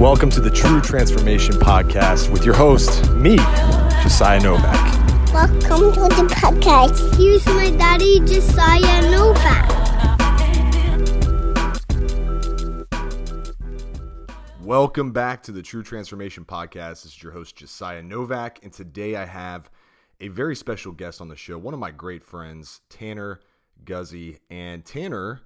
Welcome to the True Transformation Podcast with your host, me, Josiah Novak. Welcome to the podcast. Here's my daddy, Josiah Novak. Welcome back to the True Transformation Podcast. This is your host, Josiah Novak, and today I have a very special guest on the show, one of my great friends, Tanner Guzy. And Tanner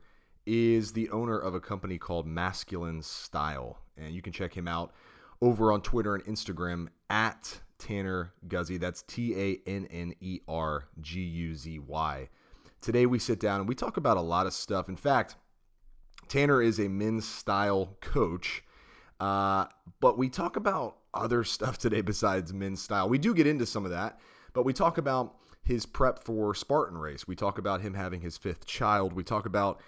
is the owner of a company called Masculine Style. And you can check him out over on Twitter and Instagram at Tanner Guzy. That's T A N N E R G U Z Y. Today we sit down and we talk about a lot of stuff. In fact, Tanner is a men's style coach uh, but we talk about other stuff today besides men's style. We do get into some of that, but we talk about his prep for Spartan race. We talk about him having his fifth child. We talk about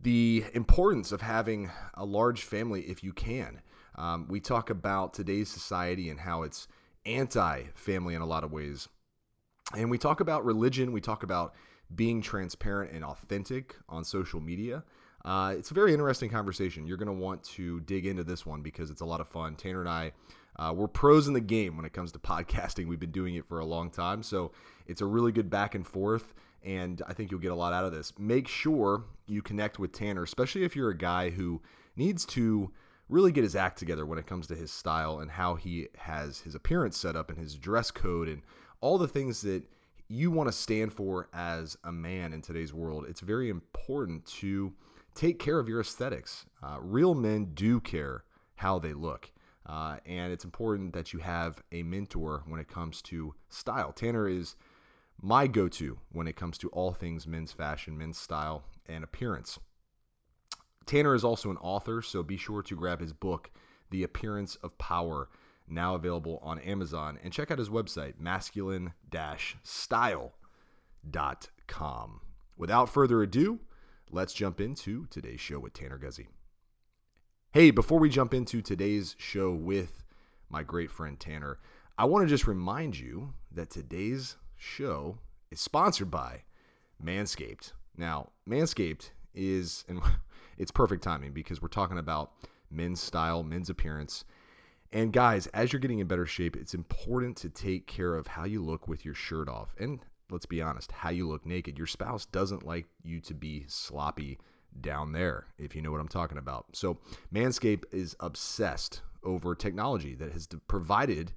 the importance of having a large family if you can. Um, we talk about today's society and how it's anti family in a lot of ways. And we talk about religion. We talk about being transparent and authentic on social media. Uh, it's a very interesting conversation. You're going to want to dig into this one because it's a lot of fun. Tanner and I, uh, we're pros in the game when it comes to podcasting. We've been doing it for a long time. So it's a really good back and forth. And I think you'll get a lot out of this. Make sure you connect with Tanner, especially if you're a guy who needs to really get his act together when it comes to his style and how he has his appearance set up and his dress code and all the things that you want to stand for as a man in today's world. It's very important to take care of your aesthetics. Uh, real men do care how they look. Uh, and it's important that you have a mentor when it comes to style. Tanner is my go to when it comes to all things men's fashion, men's style, and appearance. Tanner is also an author, so be sure to grab his book, The Appearance of Power, now available on Amazon, and check out his website, masculine style.com. Without further ado, let's jump into today's show with Tanner Guzy. Hey, before we jump into today's show with my great friend Tanner, I want to just remind you that today's show is sponsored by Manscaped. Now, Manscaped is, and it's perfect timing because we're talking about men's style, men's appearance. And guys, as you're getting in better shape, it's important to take care of how you look with your shirt off. And let's be honest, how you look naked. Your spouse doesn't like you to be sloppy down there, if you know what I'm talking about. So, Manscaped is obsessed over technology that has provided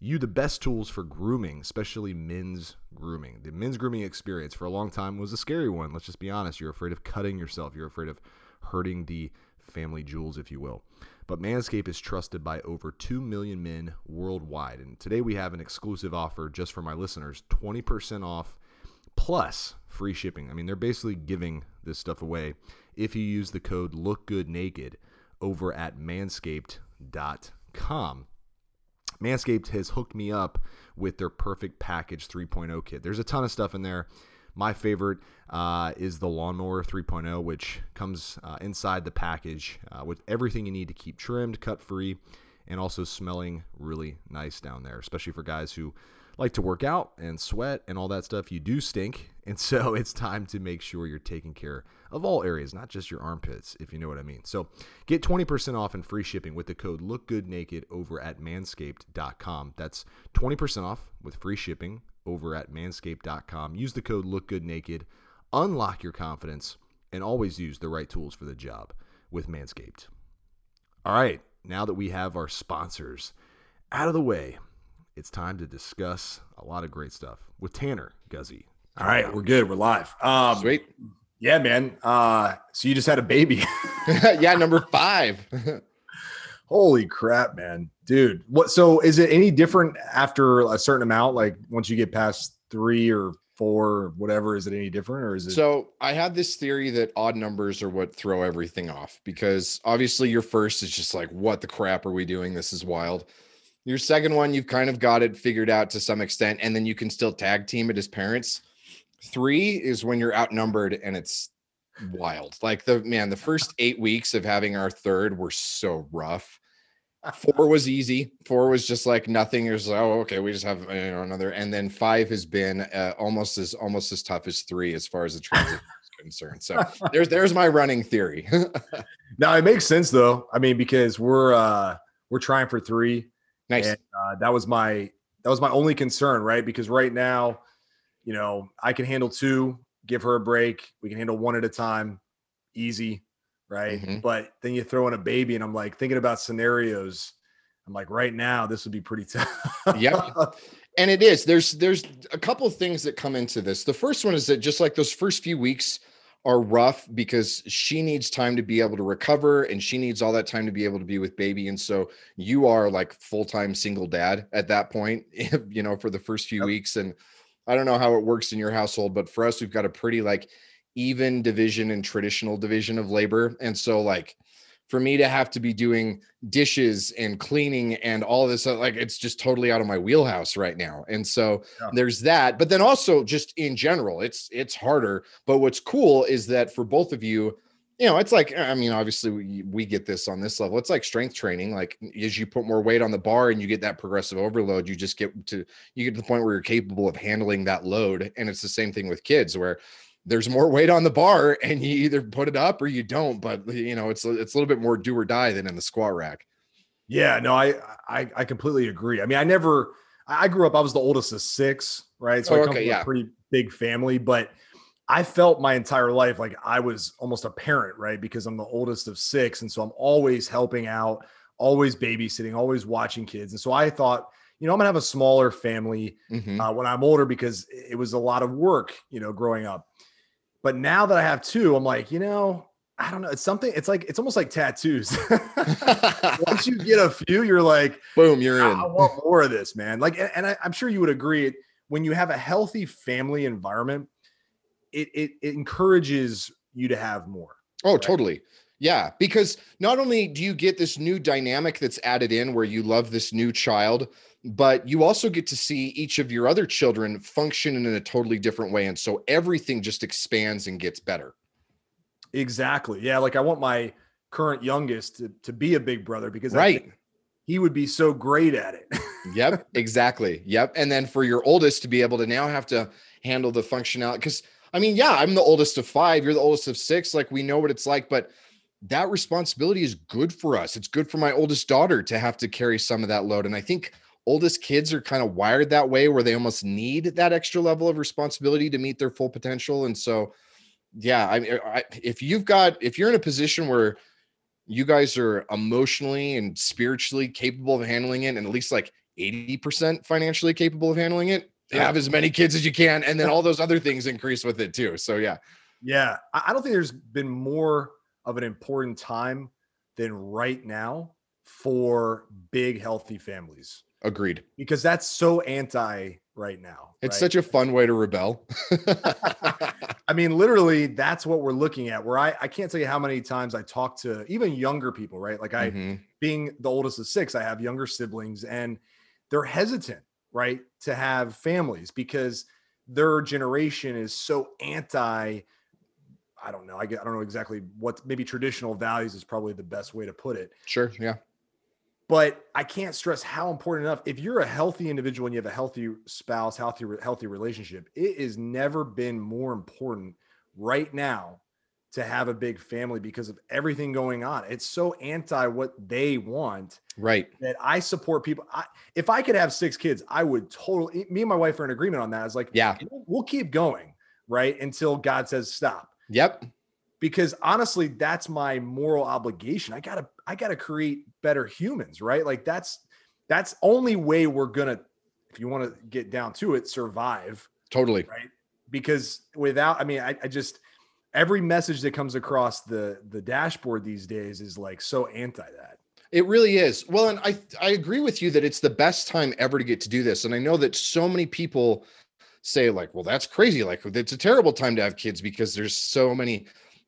you the best tools for grooming, especially men's grooming. The men's grooming experience for a long time was a scary one. Let's just be honest. You're afraid of cutting yourself, you're afraid of hurting the family jewels, if you will. But Manscaped is trusted by over 2 million men worldwide. And today we have an exclusive offer just for my listeners 20% off plus free shipping. I mean, they're basically giving this stuff away if you use the code LOOKGOODNAKED over at manscaped.com. Manscaped has hooked me up with their Perfect Package 3.0 kit. There's a ton of stuff in there. My favorite uh, is the Lawnmower 3.0, which comes uh, inside the package uh, with everything you need to keep trimmed, cut free, and also smelling really nice down there, especially for guys who like to work out and sweat and all that stuff. You do stink. And so it's time to make sure you're taking care of all areas, not just your armpits, if you know what I mean. So get 20% off and free shipping with the code LookGoodNaked over at manscaped.com. That's 20% off with free shipping over at manscaped.com. Use the code LookGoodNaked, unlock your confidence, and always use the right tools for the job with Manscaped. All right, now that we have our sponsors out of the way, it's time to discuss a lot of great stuff with Tanner Guzy. All right, we're good. We're live. Um, Sweet. Yeah, man. Uh, so you just had a baby. yeah, number five. Holy crap, man. Dude. What so is it any different after a certain amount? Like once you get past three or four or whatever, is it any different or is it so I had this theory that odd numbers are what throw everything off because obviously your first is just like, what the crap are we doing? This is wild. Your second one, you've kind of got it figured out to some extent, and then you can still tag team it as parents. Three is when you're outnumbered and it's wild. Like the man, the first eight weeks of having our third were so rough. Four was easy. Four was just like nothing. It was like, oh, okay, we just have you know, another. And then five has been uh, almost as almost as tough as three as far as the transition is concerned. So there's there's my running theory. now it makes sense though. I mean, because we're uh we're trying for three. Nice. And, uh, that was my that was my only concern, right? Because right now, you know, I can handle two, give her a break. We can handle one at a time, easy, right? Mhm. But then you throw in a baby, and I'm like thinking about scenarios. I'm like, right now, this would be pretty tough. Yep. and it is there's there's a couple of things that come into this the first one is that just like those first few weeks are rough because she needs time to be able to recover and she needs all that time to be able to be with baby and so you are like full-time single dad at that point you know for the first few Yep. weeks and i don't know how it works in your household but for us we've got a pretty like even division and traditional division of labor. And so like for me to have to be doing dishes and cleaning and all this uh, like it's just totally out of my wheelhouse right now. And so Yeah. there's that. But then also just in general it's it's harder. But what's cool is that for both of you you know it's like i mean obviously we, we get this on this level it's like strength training like as you put more weight on the bar and you get that progressive overload you just get to you get to the point where you're capable of handling that load and it's the same thing with kids where there's more weight on the bar and you either put it up or you don't but you know it's it's a little bit more do or die than in the squat rack Yeah, no, I, I I completely agree. I mean, I never I grew up, I was the oldest of six, right? So Oh, I come okay, from yeah. a pretty big family, but I felt my entire life like I was almost a parent, right? Because I'm the oldest of six. And so I'm always helping out, always babysitting, always watching kids. And so I thought, you know, I'm gonna have a smaller family Mhm. uh, when I'm older because it was a lot of work, you know, growing up. But now that I have two, I'm like, you know, I don't know. It's something, it's like, it's almost like tattoos. Once you get a few, you're like, boom you're in I want more of this, man. Like, and, I, I'm sure you would agree. When you have a healthy family environment, it, it it encourages you to have more. Oh, totally. Yeah, because not only do you get this new dynamic that's added in where you love this new child, but you also get to see each of your other children function in a totally different way. And so everything just expands and gets better. Exactly. Yeah. Like I want my current youngest to, to be a big brother because I Right. think he would be so great at it. Yep, exactly. Yep. And then for your oldest to be able to now have to handle the functionality, because I mean, yeah, I'm the oldest of five, you're the oldest of six. Like we know what it's like, but that responsibility is good for us. It's good for my oldest daughter to have to carry some of that load. And I think oldest kids are kind of wired that way where they almost need that extra level of responsibility to meet their full potential. And so, yeah, I, mean, I if you've got if you're in a position where you guys are emotionally and spiritually capable of handling it, and at least like 80% financially capable of handling it. Have as many kids as you can, and then all those other things increase with it too. So yeah, yeah. I, don't think there's been more of an important time than right now for big, healthy families agreed. because that's so anti right now. It's right? such a fun way to rebel. I mean, literally, that's what we're looking at. Where I, I can't tell you how many times I talk to even younger people, right? Like I, Mhm. being the oldest of six, I have younger siblings, and they're hesitant, right, to have families because their generation is so anti. I don't know. I, I don't know exactly what. Maybe traditional values is probably the best way to put it. Sure. Yeah. But I can't stress how important enough. If you're a healthy individual and you have a healthy spouse, healthy healthy relationship, it has never been more important right now to have a big family because of everything going on. It's so anti what they want Right. that I support people. I, if I could have six kids, I would totally. Me and my wife are in agreement on that. It's like, Yeah. we'll- keep going, right, until God says stop Yep. because honestly that's my moral obligation i gotta i gotta create better humans right like that's that's only way we're gonna if you want to get down to it survive Totally. right because without i mean I, I just every message that comes across the the dashboard these days is like so anti that It really is. Well, and I I agree with you that it's the best time ever to get to do this. And I know that so many people say like, well, that's crazy. Like it's a terrible time to have kids because there's so many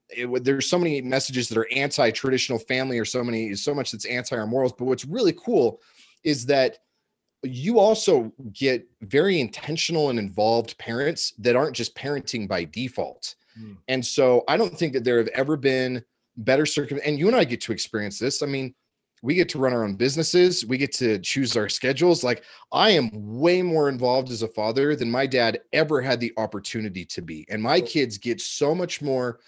it, there's so many messages that are anti-traditional family or so many so much that's anti our morals. But what's really cool is that you also get very intentional and involved parents that aren't just parenting by default. Mm. And so I don't think that there have ever been better circum and you and I get to experience this. I mean, we get to run our own businesses, we get to choose our schedules. Like I am way more involved as a father than my dad ever had the opportunity to be. And my kids get so much more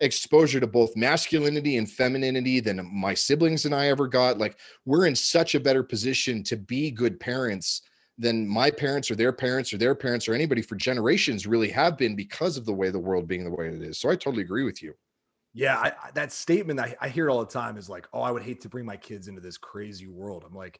exposure to both masculinity and femininity than my siblings and I ever got. Like we're in such a better position to be good parents than my parents or their parents or their parents or anybody for generations really have been because of the way the world being the way it is. So I totally agree with you. Yeah, I, that statement I, I hear all the time is like, "Oh, I would hate to bring my kids into this crazy world." I'm like,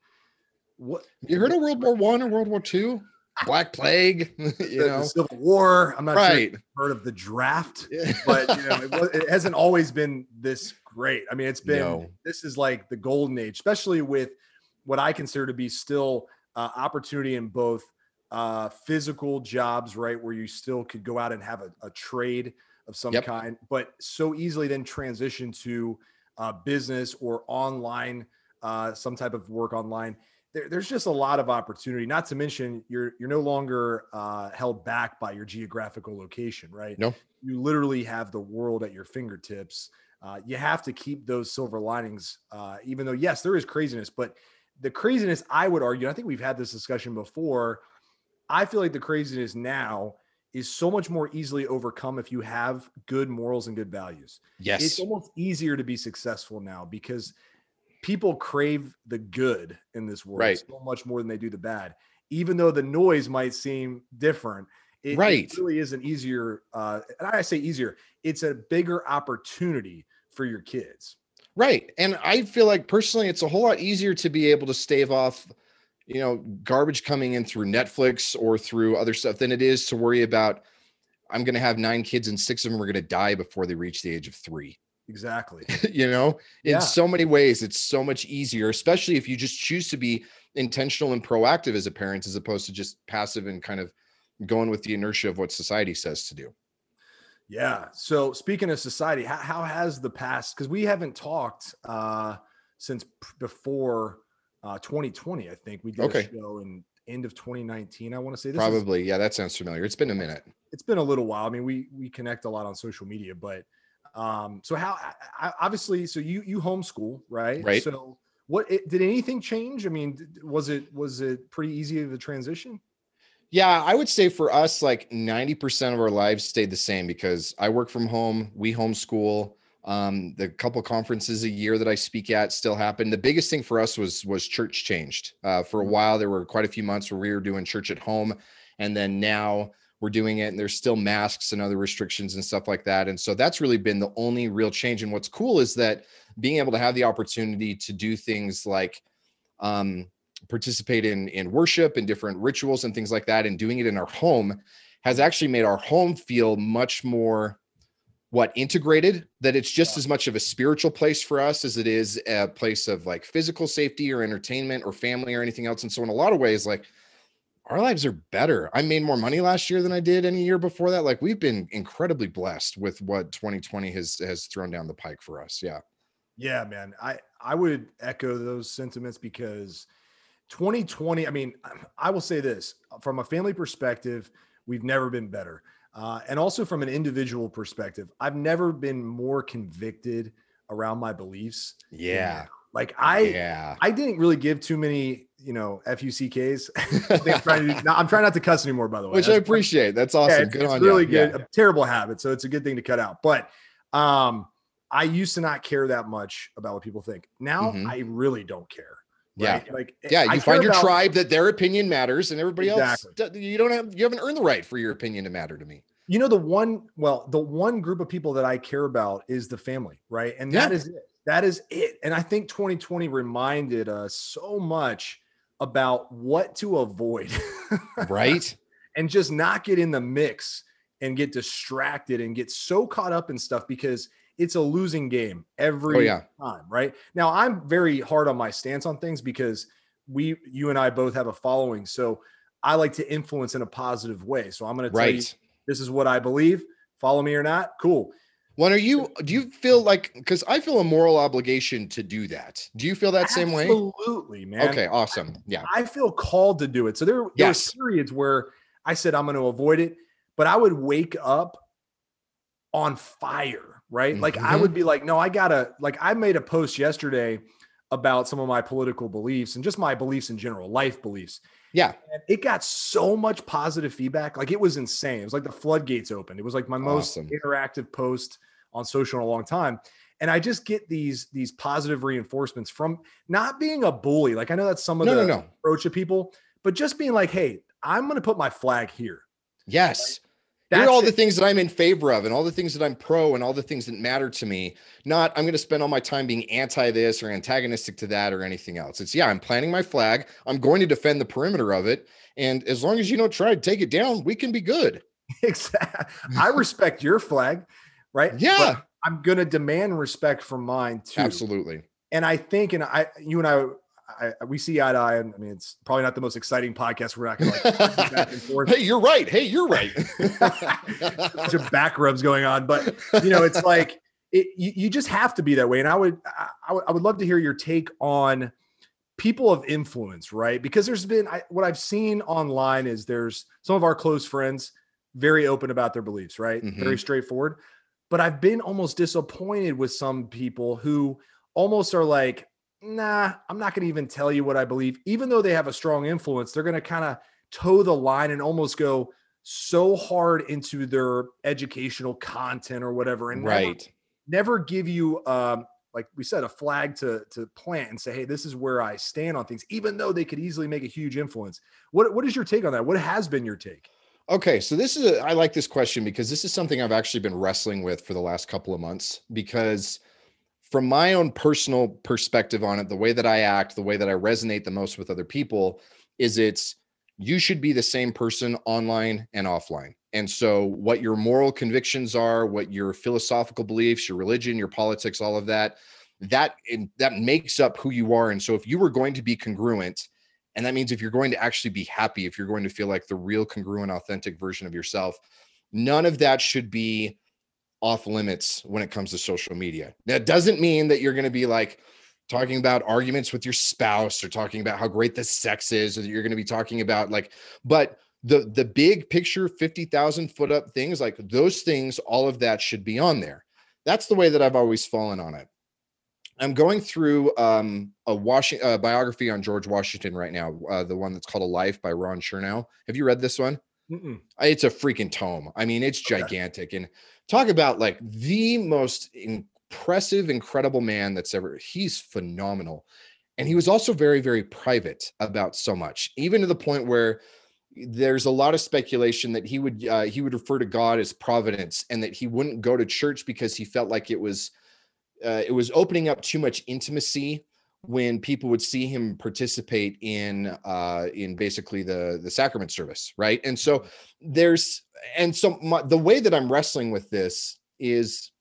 "What? You heard of World War One or World War Two? Black Plague, you the, know, the Civil War. I'm not right? you've heard of the draft, Yeah. but you know, it, was, it hasn't always been this great. I mean, it's been No. this is like the golden age, especially with what I consider to be still uh, opportunity in both uh, physical jobs, right, where you still could go out and have a, a trade of some Yep. kind, but so easily then transition to uh, business or online, uh, some type of work online. There, there's just a lot of opportunity. Not to mention, you're you're no longer uh, held back by your geographical location, right? No. you literally have the world at your fingertips. Uh, you have to keep those silver linings, uh, even though yes, there is craziness, but the craziness, I would argue, and I think we've had this discussion before. I feel like the craziness now is so much more easily overcome if you have good morals and good values. Yes, It's almost easier to be successful now because people crave the good in this world Right. so much more than they do the bad. Even though the noise might seem different, it, it really is an easier, uh, and I say easier, it's a bigger opportunity for your kids. Right. And I feel like personally, it's a whole lot easier to be able to stave off, you know, garbage coming in through Netflix or through other stuff than it is to worry about. I'm going to have nine kids and six of them are going to die before they reach the age of three. Exactly. you know, in Yeah. so many ways, it's so much easier, especially if you just choose to be intentional and proactive as a parent, as opposed to just passive and kind of going with the inertia of what society says to do. Yeah. So speaking of society, how, how has the past? Because we haven't talked uh, since before uh, 2020. I think we did Okay. a show in end of 2019. I want to say this is, Probably. yeah, that sounds familiar. It's been a minute. it's been a little while. I mean, we we connect a lot on social media, but um, so how? I, I- obviously, so you you homeschool, right? Right. So what it, did anything change? I mean, was it was it pretty easy of a transition? Yeah, I would say for us, like 90% of our lives stayed the same because I work from home, we homeschool. Um, the couple conferences a year that I speak at still happen. The biggest thing for us was was church changed. Uh, for a while, there were quite a few months where we were doing church at home, and then now we're doing it, and there's still masks and other restrictions and stuff like that. And so that's really been the only real change. And what's cool is that being able to have the opportunity to do things like um, participate in in worship and different rituals and things like that and doing it in our home has actually made our home feel much more what integrated that it's just as much of a spiritual place for us as it is a place of like physical safety or entertainment or family or anything else. And so in a lot of ways like our lives are better. I made more money last year than i did any year before that. Like we've been incredibly blessed with what 2020 has has thrown down the pike for us. Yeah. Yeah, man. I I would echo those sentiments because 2020. I mean, I will say this from a family perspective, we've never been better, uh, and also from an individual perspective, I've never been more convicted around my beliefs. yeah. Like I, yeah I didn't really give too many, you know, fucks. I I'm trying to. I'm trying not to cuss anymore. By the way, which i That's- appreciate that's yeah, awesome it's, good it's on really you good. Yeah. A terrible habit, so it's a good thing to cut out. But um, I used to not care that much about what people think. Now Mhm. I really don't care. Yeah. Like eh, Yeah, you care find your about- tribe that their opinion matters, and everybody Exactly. else you don't have you haven't earned the right for your opinion to matter to me. You know, the one, well, the one group of people that I care about is the family, right? And that Yeah. is it. That is it. And I think 2020 reminded us so much about what to avoid. Right? and just not get in the mix and get distracted and get so caught up in stuff because it's a losing game every Oh, yeah. time, right? Now I'm very hard on my stance on things because we you and I both have a following. So I like to influence in a positive way. So I'm going to tell you this is what I believe. Follow me or not. Cool. When are you do you feel like because I feel a moral obligation to do that? Do you feel that same way? Absolutely, man. Okay, awesome. Yeah. I feel called to do it. So there, there Yes. were periods where I said I'm going to avoid it, but I would wake up on fire, right? Like I Mhm. would be like, no, I gotta. Like I made a post yesterday about some of my political beliefs and just my beliefs in general, life beliefs. Yeah. And it got so much positive feedback. Like it was insane. It was like the floodgates opened. It was like my most Awesome. interactive post on social in a long time. And I just get these these positive reinforcements from not being a bully. Like I know that's some of No, the no, no. approach of people, but just being like, hey, I'm gonna put my flag here. Yes. Here That's are all the things that I'm in favor of and all the things that I'm pro and all the things that matter to me. Not I'm going to spend all my time being anti this or antagonistic to that or anything else. It's yeah, I'm planting my flag. I'm going to defend the perimeter of it. And as long as you don't try to take it down, we can be good. exactly. I respect your flag, right? But Yeah, I'm gonna demand respect from mine too. absolutely. And I think, and I, you and I, I, we see eye to eye. And I mean, it's probably not the most exciting podcast. We're not gonna like back and forth. hey, you're right. Hey, you're right. bunch of back rubs going on, but you know, it's like it, you, you just have to be that way. And I would, I, I would, I would love to hear your take on people of influence, right? Because there's been I, what I've seen online is there's some of our close friends very open about their beliefs, right? Mm-hmm. Very straightforward. But I've been almost disappointed with some people who almost are like, nah, I'm not going to even tell you what I believe. Even though they have a strong influence, they're going to kind of toe the line and almost go so hard into their educational content or whatever. And never- right. never give you um like we said a flag to to plant and say hey this is where i stand on things even though they could easily make a huge influence what what is your take on that what has been your take Okay, so this is a, I like this question because this is something I've actually been wrestling with for the last couple of months because from my own personal perspective on it, the way that I act, the way that I resonate the most with other people is it's you should be the same person online and offline. And so what your moral convictions are, what your philosophical beliefs, your religion, your politics, all of that, that that makes up who you are. And so if you were going to be congruent, and that means if you're going to actually be happy, if you're going to feel like the real congruent, authentic version of yourself, none of that should be off limits when it comes to social media. That doesn't mean that you're going to be like talking about arguments with your spouse or talking about how great the sex is, or that you're going to be talking about like, but the the big picture 50,000 foot up things like those things all of that should be on there. That's the way that I've always fallen on it. I'm going through um, a Washington biography on George Washington right now, uh, the one that's called A Life by Ron Chernow. Have you read this one? Mm-mm. It's a freaking tome. I mean, it's Okay. gigantic. And talk about like the most impressive, incredible man that's ever. He's phenomenal. And he was also very, very private about so much, even to the point where there's a lot of speculation that he would uh, he would refer to God as providence and that he wouldn't go to church because he felt like it was uh, it was opening up too much intimacy when people would see him participate in uh in basically the the sacrament service right? And so there's and so my, the way that i'm wrestling with this is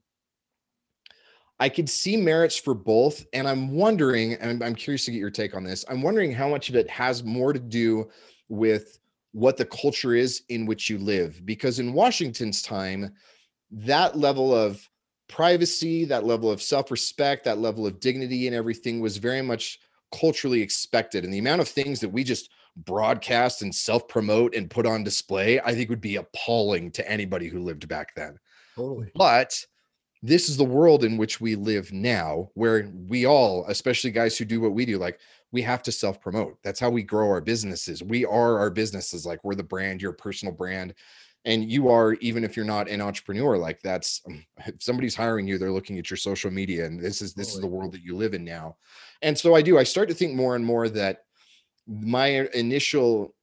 i could see merits for both and i'm wondering and I'm, I'm curious to get your take on this i'm wondering how much of it has more to do with what the culture is in which you live because in washington's time that level of privacy, that level of self respect, that level of dignity and everything was very much culturally expected. And the amount of things that we just broadcast and self promote and put on display, I think would be appalling to anybody who lived back then. totally But this is the world in which we live now, where we all, especially guys who do what we do, like we have to self promote. That's how we grow our businesses. We are our businesses. Like we're the brand, your personal brand and you are even if you're not an entrepreneur like that's um, if somebody's hiring you they're looking at your social media and this is this is the world that you live in now. And so i do i start to think more and more that my initial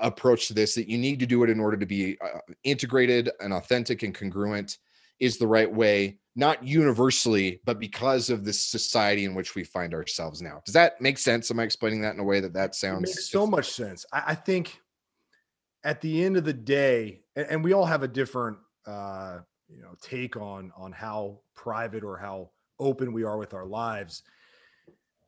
approach to this that you need to do it in order to be uh, integrated and authentic and congruent is the right way not universally but because of this society in which we find ourselves now. Does that make sense? Am i explaining that in a way that that it sounds makes so much sense. I, I think at the end of the day and, and we all have a different uh you know take on on how private or how open we are with our lives.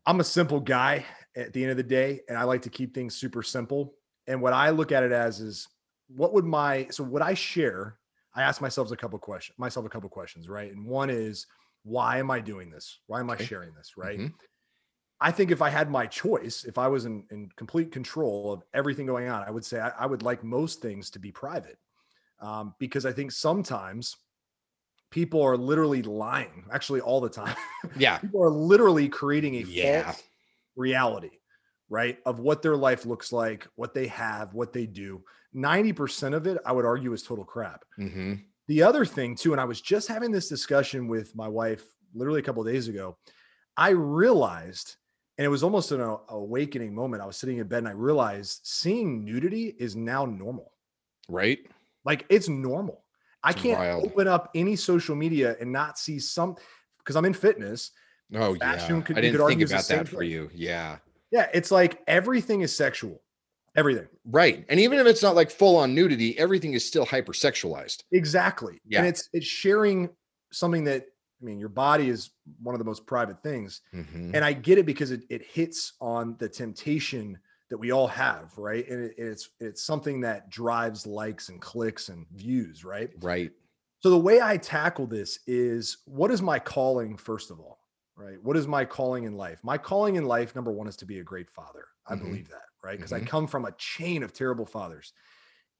I'm a simple guy at the end of the day and i like to keep things super simple. And what i look at it as is what would my so what i share i ask myself a couple questions myself a couple questions right? And one is why am i doing this? Why am i sharing this? Right? Mhm. I think if I had my choice, if I was in, in complete control of everything going on, I would say I, I would like most things to be private. Um, because I think sometimes people are literally lying, actually, all the time. yeah people are literally creating a Yeah. false reality, right? Of what their life looks like, what they have, what they do. 90% of it, I would argue, is total crap. hmm the other thing too, and I was just having this discussion with my wife literally a couple of days ago. I realized, and it was almost an awakening moment. I was sitting in bed and I realized seeing nudity is now normal. Right? Like it's normal. I It's can't wild. open up any social media and not see some because I'm in fitness. Oh Fashion yeah. could- I didn't think about that for thing. you. Yeah. Yeah, it's like everything is sexual. Everything. Right. And even if it's not like full on nudity, everything is still hypersexualized. Exactly. Yeah. And it's it's sharing something that I mean, your body is one of the most private things. Mhm. And I get it because it, it hits on the temptation that we all have, right? And it, it's it's something that drives likes and clicks and views, right? Right. So the way I tackle this is what is my calling first of all, right? What is my calling in life? My calling in life number 1 is to be a great father. I Mhm. believe that, right? Because I Mhm. come from a chain of terrible fathers.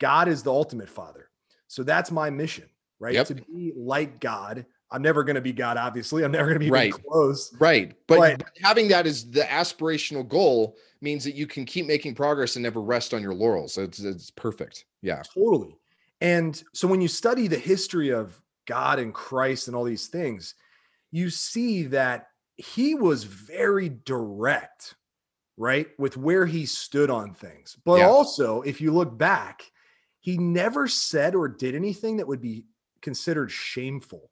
God is the ultimate father. So that's my mission, right? Yep. To be like God. I'm never going to be God obviously. I'm never going to be Right. close. Right. But, But- but having that as the aspirational goal means that you can keep making progress and never rest on your laurels. So it's, it's perfect. Yeah. Totally. And so when you study the history of God and Christ and all these things, you see that he was very direct, right? With where he stood on things. But Yeah. also, if you look back, he never said or did anything that would be considered shameful,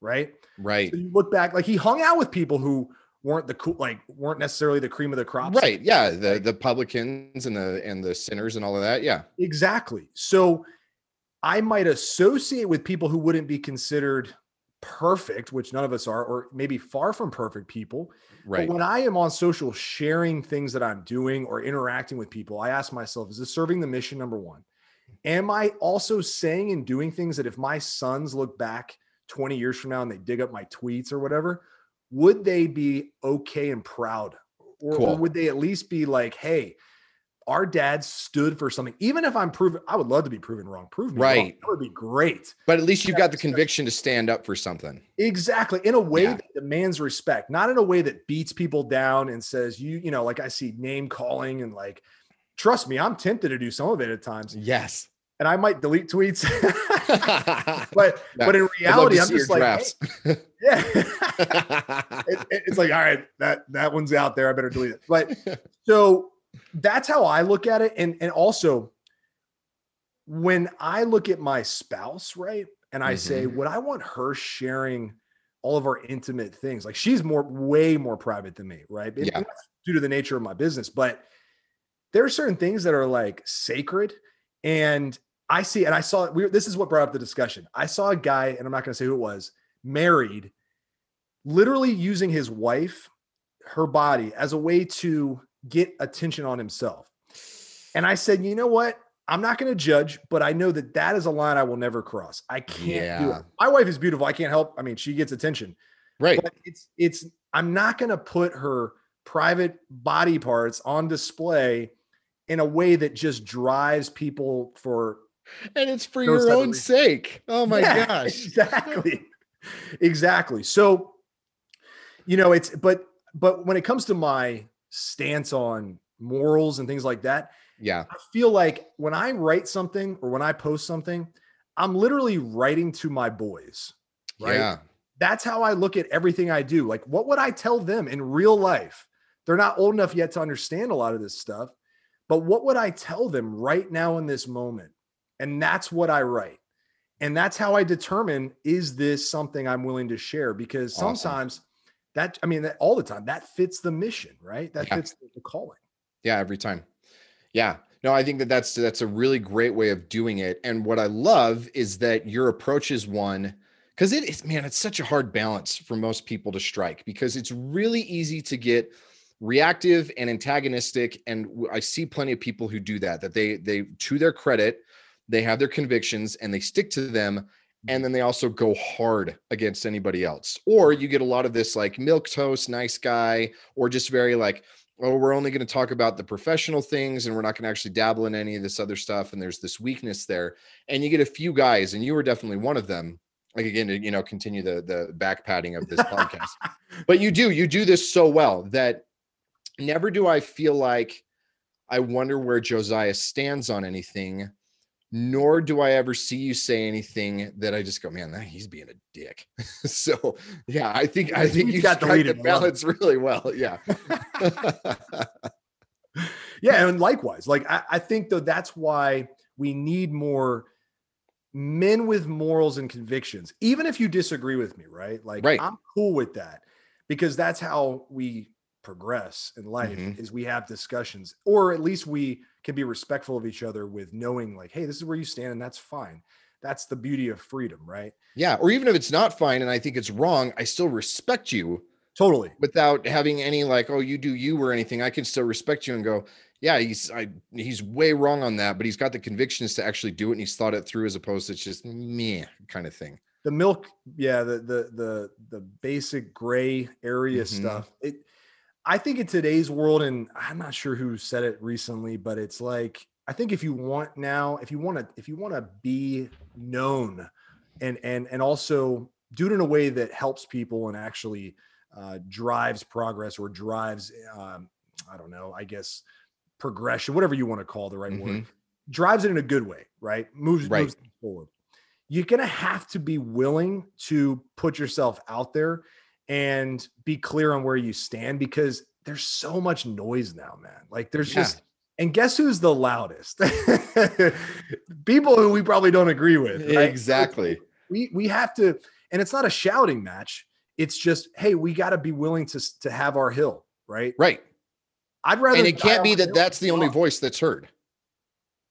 right? Right. So you look back, like he hung out with people who weren't the cool, like weren't necessarily the cream of the crop. Right. Yeah. The the publicans and the and the sinners and all of that. Yeah. Exactly. So I might associate with people who wouldn't be considered perfect, which none of us are, or maybe far from perfect people. Right. But when I am on social sharing things that I'm doing or interacting with people, I ask myself, is this serving the mission? Number one. Am I also saying and doing things that if my sons look back 20 years from now and they dig up my tweets or whatever, would they be okay and proud? Or, or would they at least be like, hey, our dad stood for something, even if I'm proven, I would love to be proven wrong. Prove me wrong. Right. That would be great. But at least you've got the conviction to stand up for something. Exactly. In a way Yeah. that demands respect, not in a way that beats people down and says, you, you know, like I see name calling and like, trust me, I'm tempted to do some of it at times. Yes. And I might delete tweets. but but in reality, I'm just like, hey, yeah. It- it- it's like, all right, that that one's out there. I better delete it. But so that's how I look at it. And and also when I look at my spouse, right? And I say, Mhm. would I want her sharing all of our intimate things? Like she's more way more private than me, right? And Yeah. due to the nature of my business. But there are certain things that are like sacred. And I see, and I saw we this is what brought up the discussion. I saw a guy, and I'm not going to say who it was, married, literally using his wife, her body, as a way to get attention on himself. And I said, you know what? I'm not going to judge, but I know that that is a line I will never cross. I can't do it. My wife is beautiful. I can't help. I mean, she gets attention, right. but it's it's. I'm not going to put her private body parts on display in a way that just drives people for And it's for those your type own sake. Oh my Yeah, gosh. exactly exactly so you know it's but but when it comes to my stance on morals and things like that Yeah. i feel like when i write something or when i post something i'm literally writing to my boys right Yeah. that's how i look at everything i do like what would i tell them in real life they're not old enough yet to understand a lot of this stuff but what would i tell them right now in this moment and that's what i write and that's how i determine is this something i'm willing to share because Awesome. sometimes that i mean that all the time that fits the mission right that Yeah. fits the, the calling Yeah, every time. Yeah. No, I think that that's that's a really great way of doing it. And what I love is that your approach is one because it is man, it's such a hard balance for most people to strike because it's really easy to get reactive and antagonistic and i see plenty of people who do that that they they to their credit they have their convictions and they stick to them mm. and then they also go hard against anybody else or you get a lot of this like milk toast nice guy or just very like oh, we're only going to talk about the professional things and we're not going to actually dabble in any of this other stuff. And there's this weakness there. And you get a few guys, and you were definitely one of them. Like again, to you know, continue the the back patting of this podcast. But you do, you do this so well that never do I feel like I wonder where Josiah stands on anything. Nor do I ever see you say anything that I just go, man, that, he's being a dick. so yeah, I think I think You've got got to read the it, I love it. balance really well. Yeah. yeah and likewise like I, I think though that's why we need more men with morals and convictions even if you disagree with me right like Right. i'm cool with that because that's how we progress in life Mhm. is we have discussions or at least we can be respectful of each other with knowing like hey this is where you stand and that's fine that's the beauty of freedom right yeah. Or even if it's not fine and I think it's wrong, I still respect you totally without having any like, oh, you do you or anything. I can still respect you and go, yeah, he's I he's way wrong on that, but he's got the convictions to actually do it and he's thought it through as opposed to just meh kind of thing. the milk yeah the the the the basic gray area Mhm. stuff it i think in today's world and i'm not sure who said it recently but it's like i think if you want now if you want to if you want to be known and and and also do it in a way that helps people and actually uh, drives progress or drives um, i don't know i guess progression whatever you want to call the right word drives it in a good way right? Moves, Right. moves forward. You're to have to be willing to put yourself out there and be clear on where you stand because there's so much noise now, man. Like there's Yeah. just, and guess who's the loudest? People who we probably don't agree with. right? So Exactly. We we have to, and it's not a shouting match. It's just, hey, we got to be willing to to have our hill, right? Right. I'd rather. And it can't be that that's the only voice that's heard.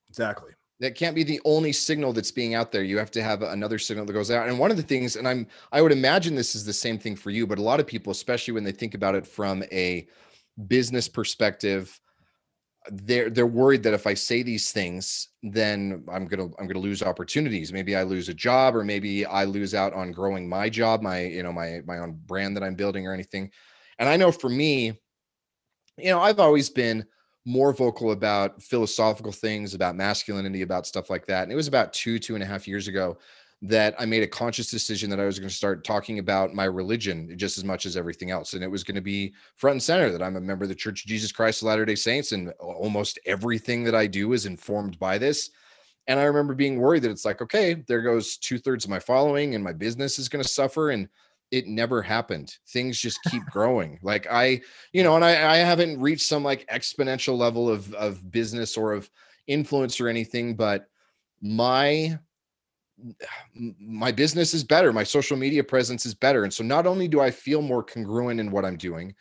Exactly. That can't be the only signal that's being out there. You have to have another signal that goes out. And one of the things and i'm i would imagine this is the same thing for you but a lot of people especially when they think about it from a business perspective they're they're worried that if i say these things then i'm gonna i'm gonna lose opportunities. Maybe i lose a job or maybe i lose out on growing my job my you know my my own brand that i'm building or anything. And i know for me you know i've always been more vocal about philosophical things, about masculinity, about stuff like that. And it was about two, two and a half years ago that I made a conscious decision that I was going to start talking about my religion just as much as everything else. And it was going to be front and center that I'm a member of the Church of Jesus Christ of Latter day Saints. And almost everything that I do is informed by this. And I remember being worried that it's like, okay, there goes two thirds of my following and my business is going to suffer. And it never happened. Things just keep growing. Like I, you know, and I, I haven't reached some like exponential level of of business or of influence or anything, but my my business is better. My social media presence is better. And so not only do I feel more congruent in what I'm doing,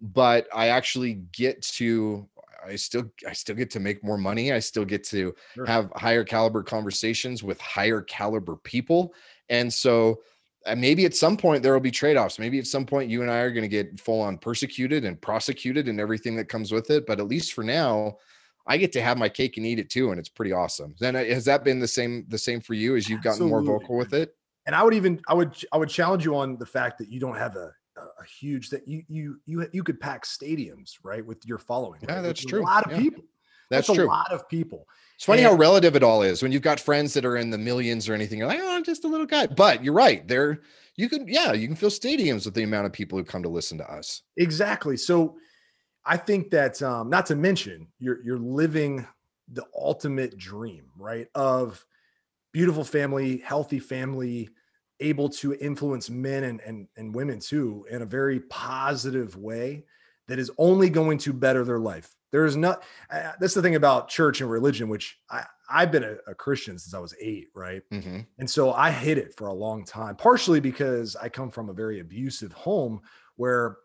but I actually get to I still I still get to make more money. I still get to Sure. have higher caliber conversations with higher caliber people. And so maybe at some point there will be trade-offs. Maybe at some point you and I are going to get full on persecuted and prosecuted and everything that comes with it. But at least for now, I get to have my cake and eat it too, and it's pretty awesome. Then uh, has that been the same the same for you as you've gotten more vocal with it? and I would even I would I would challenge you on the fact that you don't have a a, huge that you you you you could pack stadiums right with your following. Yeah, right? that's Which true. A lot of Yeah. people. That's, a true. lot of people. It's funny how relative it all is when you've got friends that are in the millions or anything. You're like, oh, I'm just a little guy. But you're right. There, you can, yeah, you can fill stadiums with the amount of people who come to listen to us. Exactly. So I think that um, not to mention you're you're living the ultimate dream, right? Of beautiful family, healthy family, able to influence men and and, and women too in a very positive way that is only going to better their life. There is not uh, that's the thing about church and religion, which I, I've been a, a Christian since I was eight, right? hmm And so I hid it for a long time, partially because I come from a very abusive home where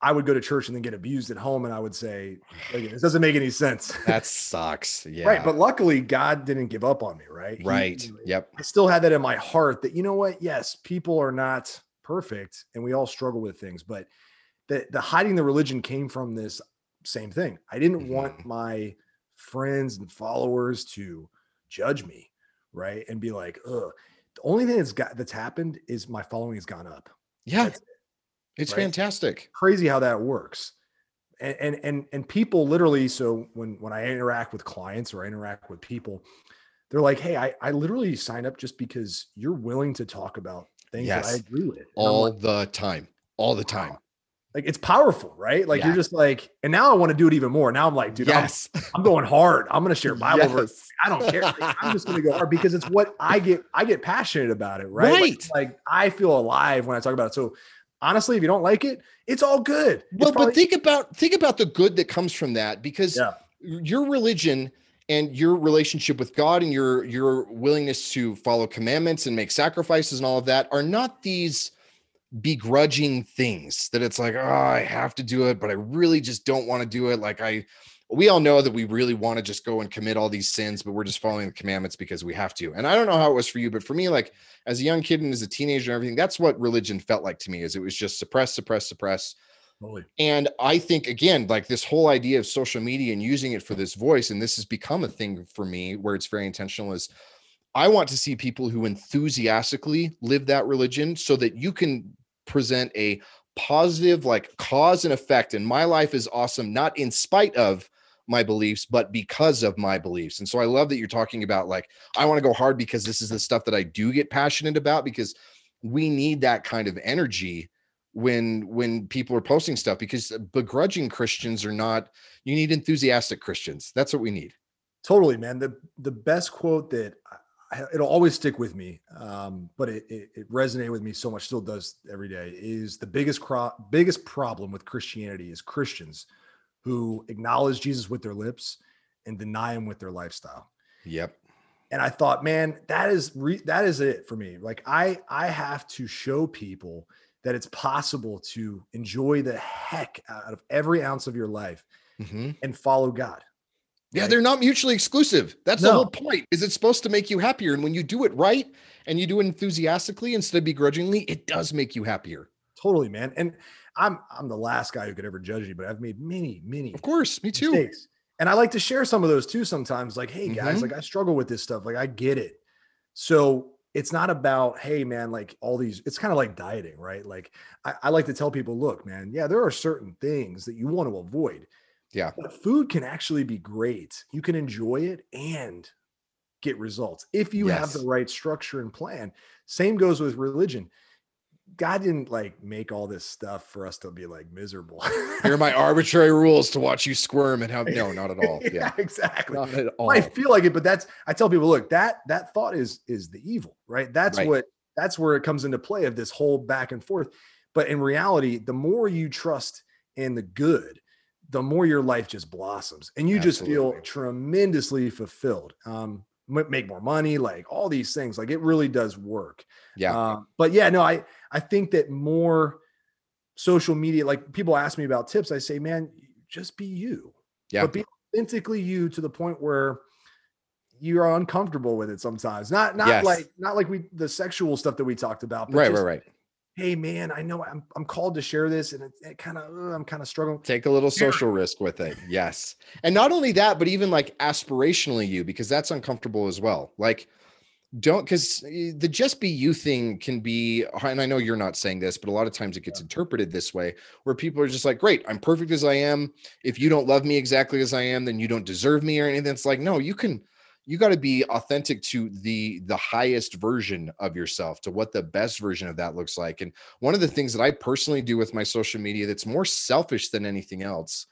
I would go to church and then get abused at home. And I would say, "Look, this doesn't make any sense. That sucks. Yeah. Right. But luckily, God didn't give up on me. Right. Right. know, Yep. I still had that in my heart that, you know what? Yes, people are not perfect and we all struggle with things, but the, the hiding the religion came from this same thing. I didn't want Mhm. my friends and followers to judge me, right? And be like, ugh. The only thing that's got that's happened is my following has gone up. Yeah. That's It's right? fantastic. crazy how that works. And, and and and people literally so when when I interact with clients or I interact with people, they're like, "Hey, I I literally signed up just because you're willing to talk about things that I agree with." And All like, the time. All the time. "Wow." Like it's powerful, right? Like Yeah. you're just like, and now I want to do it even more. Now I'm like, dude, I'm- I'm, going hard. I'm going to share Bible verse. I don't care. Like, I'm just going to go hard because it's what I get. I get passionate about it, right? Like- Right. Like, I feel alive when I talk about it. So honestly, if you don't like it, it's all good. It's Well, probably- but think about think about the good that comes from that because Yeah. your religion and your relationship with God and your your willingness to follow commandments and make sacrifices and all of that are not these begrudging things that it's like, oh, I have to do it, but I really just don't want to do it. Like I we all know that we really want to just go and commit all these sins, but we're just following the commandments because we have to. And I don't know how it was for you, but for me, like as a young kid and as a teenager and everything, that's what religion felt like to me is it was just suppress, suppress, suppress. Totally. And I think again, like this whole idea of social media and using it for this voice, and this has become a thing for me where it's very intentional, is I want to see people who enthusiastically live that religion so that you can present a positive like cause and effect. And my life is awesome, not in spite of my beliefs, but because of my beliefs. And so I love that you're talking about like, I want to go hard because this is the stuff that I do get passionate about because we need that kind of energy when when people are posting stuff because begrudging Christians are not you need enthusiastic Christians. That's what we need. Totally, man. The the best quote that it'll always stick with me, um, but it, it it resonated with me so much, still does every day. Is the biggest cro- biggest problem with Christianity is Christians who acknowledge Jesus with their lips and deny him with their lifestyle. Yep. And I thought, man, that is re- that is it for me. Like I I have to show people that it's possible to enjoy the heck out of every ounce of your life Mhm. and follow God. Yeah, Right. they're not mutually exclusive. That's the whole point. Is it's supposed to make you happier and when you do it right and you do it enthusiastically instead of begrudgingly, it does make you happier. Totally, man. And I'm I'm the last guy who could ever judge you, but I've made many, many Of course, me too. mistakes. And I like to share some of those too sometimes. Like, hey guys, Mhm. like I struggle with this stuff. Like I get it. So it's not about, hey man, like all these, it's kind of like dieting, right? Like I, I like to tell people, look, man, yeah, there are certain things that you want to avoid. Yeah. But food can actually be great. You can enjoy it and get results if you have the right structure and plan. Same goes with religion. God didn't like make all this stuff for us to be like miserable. Here are my arbitrary rules to watch you squirm and how no, not at all. yeah, Yeah. exactly. Not at all. I feel like it, but that's I tell people, look, that that thought is is the evil, right? That's Right. what that's where it comes into play of this whole back and forth. But in reality, the more you trust in the good, the more your life just blossoms and you just feel tremendously fulfilled. Um, make more money, like all these things, like it really does work. Yeah. Um, but yeah, no, I I think that more social media, like people ask me about tips, I say, man, just be you. Yeah. But be authentically you to the point where you're uncomfortable with it sometimes. Not not Yes. like not like we the sexual stuff that we talked about. But right, right, right. Hey man, I know I'm I'm called to share this, and it, it kind of I'm kind of struggling. Take a little social risk with it. Yes. And not only that, but even like aspirationally you, because that's uncomfortable as well. Like, don't because eh, the just be you thing can be, and I know you're not saying this, but a lot of times it gets interpreted this way where people are just like, great, I'm perfect as I am. If you don't love me exactly as I am, then you don't deserve me or anything. It's like, no, you can, you got to be authentic to the the highest version of yourself to what the best version of that looks like and one of the things that i personally do with my social media that's more selfish than anything else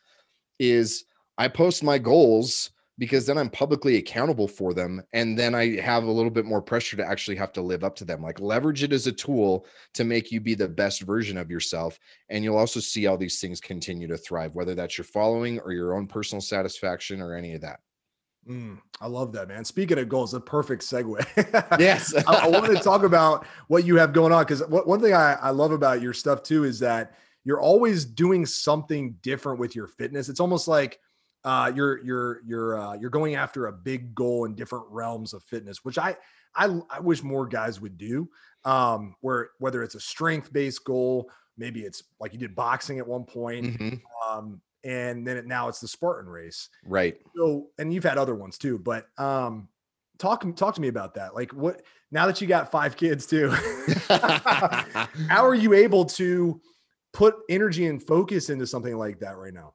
is i post my goals because then i'm publicly accountable for them and then i have a little bit more pressure to actually have to live up to them. Like leverage it as a tool to make you be the best version of yourself and you'll also see all these things continue to thrive whether that's your following or your own personal satisfaction or any of that Mm, I love that, man. Speaking of goals, a perfect segue. yes I, I wanted to talk about what you have going on because one thing I, I love about your stuff too is that you're always doing something different with your fitness. It's almost like uh, you're you're you're uh, you're going after a big goal in different realms of fitness, which I I, I wish more guys would do. Um, where whether it's a strength based goal, maybe it's like you did boxing at one point, Mhm. um, and then it, now it's the Spartan race. right So, and you've had other ones too, but um, talk talk to me about that. Like, what now that you got five kids too? how are you able to put energy and focus into something like that right now?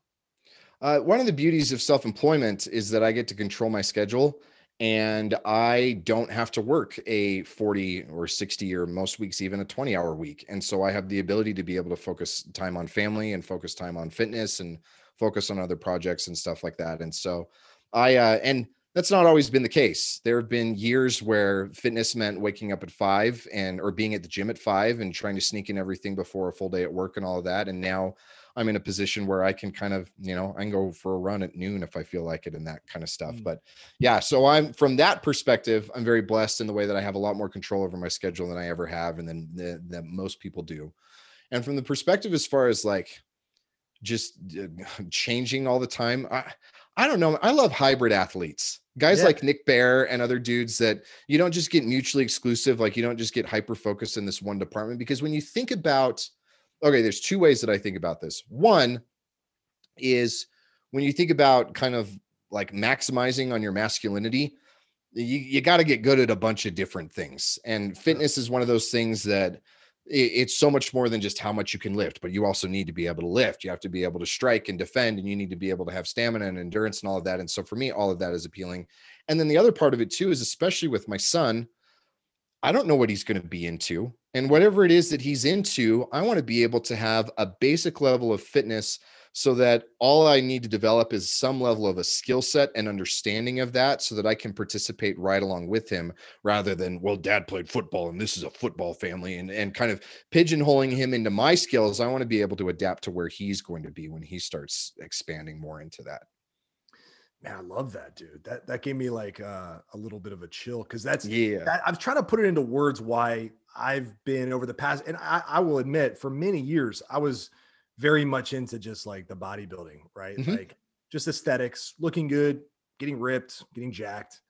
Uh, one of the beauties of self employment is that I get to control my schedule. and I don't have to work a 40 or 60 or most weeks even a 20 hour week. And so I have the ability to be able to focus time on family and focus time on fitness and focus on other projects and stuff like that. And so I uh and that's not always been the case. There have been years where fitness meant waking up at five and or being at the gym at five and trying to sneak in everything before a full day at work and all of that. And now I'm in a position where I can kind of, you know, I can go for a run at noon if I feel like it and that kind of stuff. Mm. But yeah, so I'm from that perspective, I'm very blessed in the way that I have a lot more control over my schedule than I ever have and then that most people do. And from the perspective as far as like just uh, changing all the time, I I don't know. I love hybrid athletes. Guys Yeah. like Nick Bare and other dudes that you don't just get mutually exclusive, like you don't just get hyper focused in this one department. Because when you think about, okay, there's two ways that I think about this. One is when you think about kind of like maximizing on your masculinity, you, you got to get good at a bunch of different things. And fitness is one of those things that it's so much more than just how much you can lift, but you also need to be able to lift. You have to be able to strike and defend, and you need to be able to have stamina and endurance and all of that. And so for me, all of that is appealing. And then the other part of it too is especially with my son, I don't know what he's going to be into. And whatever it is that he's into, I want to be able to have a basic level of fitness so that all I need to develop is some level of a skill set and understanding of that so that I can participate right along with him rather than, well, dad played football and this is a football family and, and kind of pigeonholing him into my skills. I want to be able to adapt to where he's going to be when he starts expanding more into that. Man, I love that, dude. That that gave me like uh, a little bit of a chill because that's Yeah. that, I'm trying to put it into words why I've been over the past, and I, I will admit, for many years, I was very much into just like the bodybuilding, right? Mhm. Like just aesthetics, looking good, getting ripped, getting jacked.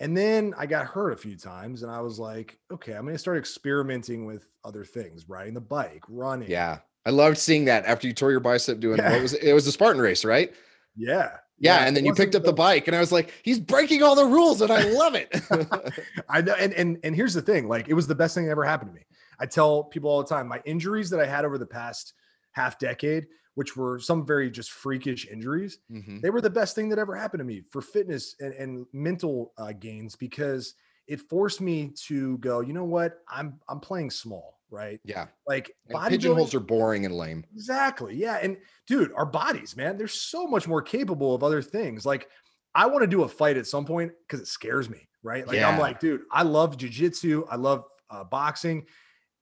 And then I got hurt a few times, and I was like, okay, I'm gonna start experimenting with other things, riding the bike, running. Yeah. I loved seeing that after you tore your bicep doing Yeah. what was it? It was the Spartan race, right? yeah, Yeah. it and then you picked up the the- bike, and I was like, he's breaking all the rules, and I love it. I know, and and and here's the thing: like, it was the best thing that ever happened to me. I tell people all the time, my injuries that I had over the past half decade, which were some very just freakish injuries, Mhm. they were the best thing that ever happened to me for fitness and, and mental uh, gains because it forced me to go. You know what? I'm I'm playing small, right? Yeah. Like bodybuilding- pigeonholes are boring and lame. Exactly. Yeah. And dude, our bodies, man, they're so much more capable of other things. Like, I want to do a fight at some point because it scares me, right? Like, I'm like, dude, I love jujitsu, I love uh, boxing,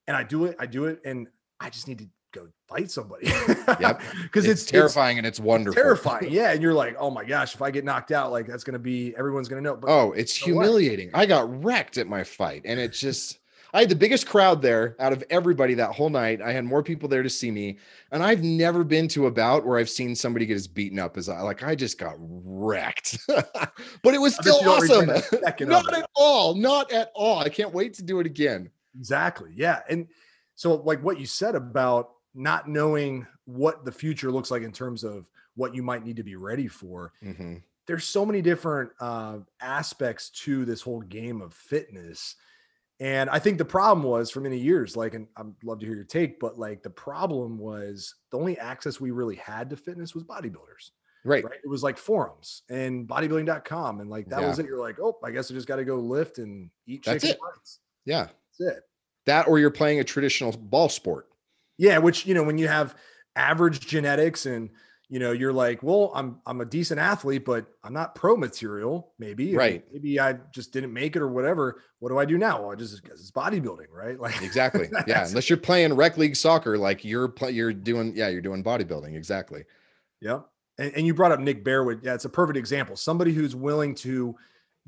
and I do it, I do it, and I just need to go fight somebody. Yep. Because It's, it's, terrifying and it's It's wonderful. terrifying. Yeah. And you're like, oh my gosh, if I get knocked out, like, that's going to be, everyone's going to know. But Oh, it's know what? humiliating. I got wrecked at my fight, and it just. I had the biggest crowd there out of everybody that whole night. I had more people there to see me, and I've never been to a bout where I've seen somebody get as beaten up as I like. I just got wrecked, but it was still awesome. regret a second of Not at all. Not at all. I can't wait to do it again. Exactly. Yeah. And so, like what you said about not knowing what the future looks like in terms of what you might need to be ready for, Mhm. there's so many different uh, aspects to this whole game of fitness. And I think the problem was for many years, like, and I'd love to hear your take, but like the problem was the only access we really had to fitness was bodybuilders, Right. right? It was like forums and bodybuilding.com. And like that Yeah. was it. You're like, oh, I guess I just got to go lift and eat That's chicken it. Yeah. That's it. That or you're playing a traditional ball sport. Yeah, which you know, when you have average genetics and you know, you're like, well, I'm I'm a decent athlete, but I'm not pro material, maybe. Right. Maybe I just didn't make it or whatever. What do I do now? Well, I just because it's bodybuilding, right? Like Exactly. yeah. Unless you're playing rec league soccer, like you're play, you're doing, yeah, you're doing bodybuilding. Exactly. yeah. And, and you brought up Nick Bearwood. Yeah, it's a perfect example. Somebody who's willing to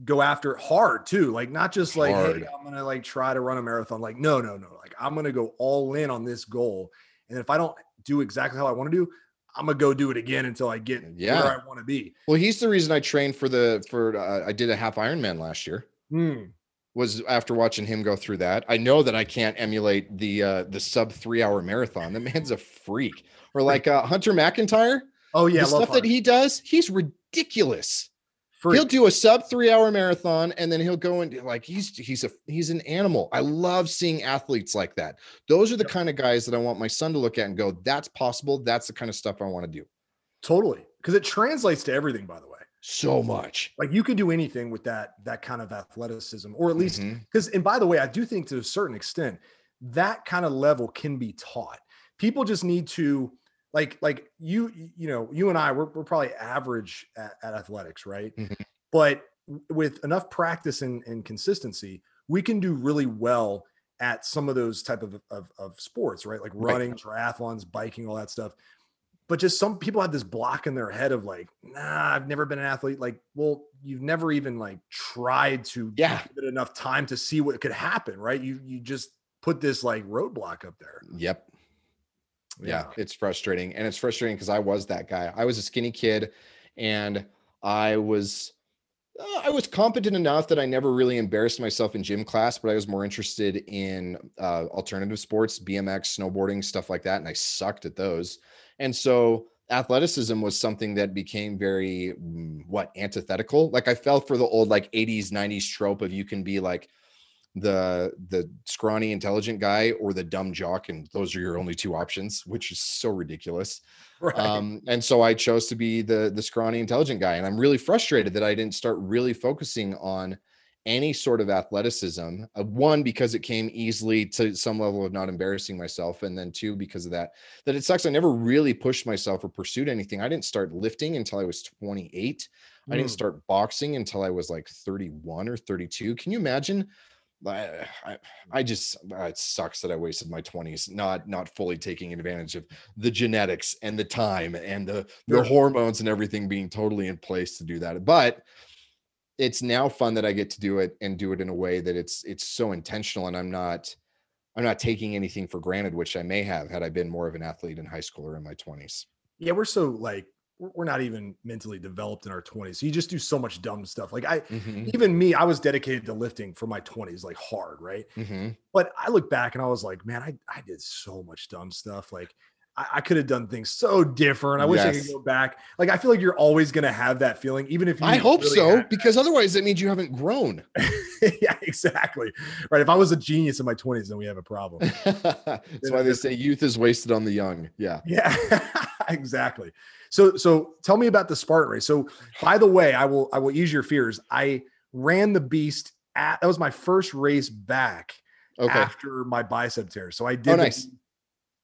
go after it hard too. Like not just like, Hard. hey, I'm gonna like try to run a marathon. Like, no, no, no. Like I'm gonna go all in on this goal. And if I don't do exactly how I want to do, I'm gonna go do it again until I get Yeah. where I want to be. Well, he's the reason I trained for the for uh, I did a half Ironman last year. Hmm. Was after watching him go through that. I know that I can't emulate the uh the sub three hour marathon. The man's a freak. Or like uh, Hunter McIntyre, Oh yeah, the stuff that he does, he's ridiculous. Freak. He'll do a sub three hour marathon and then he'll go and like he's he's a he's an animal. I love seeing athletes like that. Those are the Yep. kind of guys that I want my son to look at and go, that's possible. That's the kind of stuff I want to do. totally because it translates to everything. By the way, so much. Like you could do anything with that that kind of athleticism, or at least mm-hmm. because. And by the way, I do think to a certain extent that kind of level can be taught. People just need to like like you you know you and I we're, we're probably average at, at athletics, right? Mhm. But with enough practice and, and consistency, we can do really well at some of those type of, of, of sports, right? Like Right. running, triathlons, biking, all that stuff. But just some people have this block in their head of like, nah, I've never been an athlete. Like, well, you've never even like tried to Yeah. give it enough time to see what could happen, right? You you just put this like roadblock up there. Yep. Yeah, it's frustrating and it's frustrating because i was that guy. I was a skinny kid and i was uh, i was competent enough that i never really embarrassed myself in gym class but i was more interested in uh, alternative sports bmx snowboarding stuff like that and i sucked at those. And so athleticism was something that became very mm, what antithetical? Like i fell for the old like 80s 90s trope of you can be like the the scrawny intelligent guy or the dumb jock and those are your only two options which is so ridiculous. Right. um and so i chose to be the the scrawny intelligent guy and i'm really frustrated that i didn't start really focusing on any sort of athleticism uh, one because it came easily to some level of not embarrassing myself and then two because of that that it sucks. I never really pushed myself or pursued anything. I didn't start lifting until i was 28 i didn't Mm. start boxing until i was like 31 or 32 can you imagine I, I, I just uh, it sucks that I wasted my 20s not not fully taking advantage of the genetics and the time and the the Sure. hormones and everything being totally in place to do that. But it's now fun that I get to do it and do it in a way that it's it's so intentional and I'm not I'm not taking anything for granted, which I may have had I been more of an athlete in high school or in my 20s. yeah, we're so like we're not even mentally developed in our 20s. So you just do so much dumb stuff. Like I Mhm, even me, I was dedicated to lifting for my 20s, like hard, right? mhm. But I look back and I was like, man, I, I did so much dumb stuff. Like I, I could have done things so different. I wish I could go back. Like I feel like you're always gonna have that feeling, even if you I hope really so because otherwise that means you haven't grown. yeah, exactly. Right. If I was a genius in my 20s, then we have a problem. That's why they say youth is wasted on the young. Yeah. Yeah, exactly. So so tell me about the Spartan race. So by the way, I will I will ease your fears. I ran the beast at that was my first race back Okay. after my bicep tear. So I oh, did Oh, nice.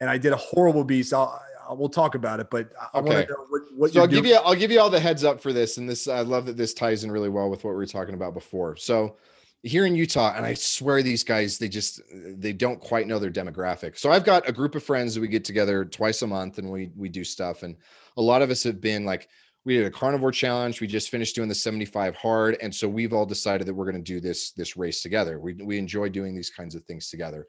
and I did a horrible beast. I'll, I we'll talk about it, but I, I want to know what, what so I'll give doing. you I'll give you all the heads up for this, and this I love that this ties in really well with what we were talking about before. So here in Utah, and I swear these guys they just they don't quite know their demographic. So I've got a group of friends that we get together twice a month, and we we do stuff, and a lot of us have been like. We did a carnivore challenge. We just finished doing the 75 hard. And so we've all decided that we're going to do this, this race together. We, we enjoy doing these kinds of things together.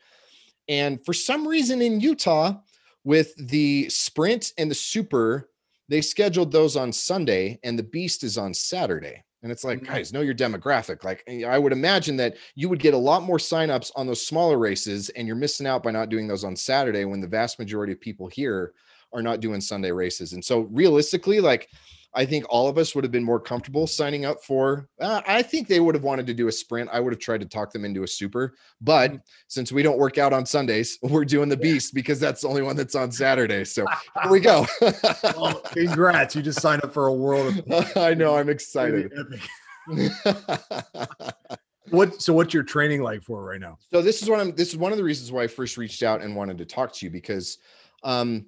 And for some reason in Utah, with the sprint and the super, they scheduled those on Sunday and the beast is on Saturday. And it's like, Mhm. guys, know your demographic. Like, eh, I would imagine that you would get a lot more signups on those smaller races, and you're missing out by not doing those on Saturday when the vast majority of people here are not doing Sunday races. And so, realistically, like, I think all of us would have been more comfortable signing up for. Uh, I think they would have wanted to do a sprint. I would have tried to talk them into a super, but since we don't work out on Sundays, we're doing the beast because that's the only one that's on Saturday. So here we go. Well, congrats. You just signed up for a world of I know. I'm it's gonna be excited. What so what's your training like for right now? so this is what I'm. This is one of the reasons why I first reached out and wanted to talk to you because, um,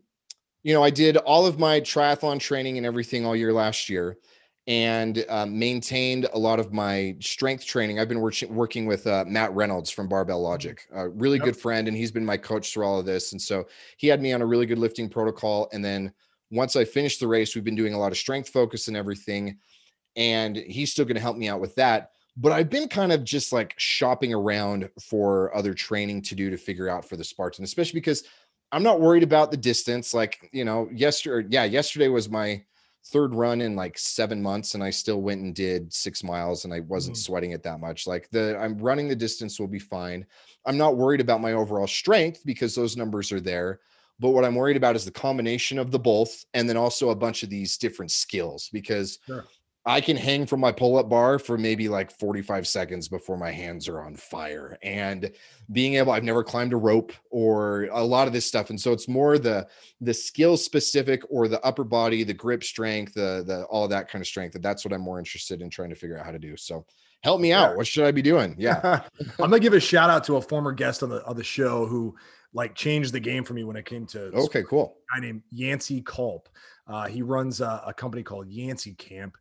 you know, I did all of my triathlon training and everything all year last year, and uh, maintained a lot of my strength training. I've been working working with uh, Matt Reynolds from Barbell Logic, a really Yep. good friend, and he's been my coach through all of this. And so he had me on a really good lifting protocol. And then once I finished the race, we've been doing a lot of strength focus and everything, and he's still going to help me out with that. But I've been kind of just like shopping around for other training to do to figure out for the Spartan, especially because I'm not worried about the distance. Like, you know, yesterday, yeah, yesterday was my third run in like seven months, and I still went and did six miles and I wasn't Mm. sweating it that much. Like, the I'm running the distance will be fine. I'm not worried about my overall strength because those numbers are there. But what I'm worried about is the combination of the both, and then also a bunch of these different skills because Sure. I can hang from my pull up bar for maybe like 45 seconds before my hands are on fire. And being able, I've never climbed a rope or a lot of this stuff. And so it's more the the skill specific or the upper body, the grip strength, the the all that kind of strength. That's what I'm more interested in trying to figure out how to do. So help me out. What should I be doing? Yeah. I'm gonna give a shout out to a former guest on the on the show who like changed the game for me when it came to okay, cool. guy named Yancey Culp. Uh, he runs a, a company called Yancey Camp,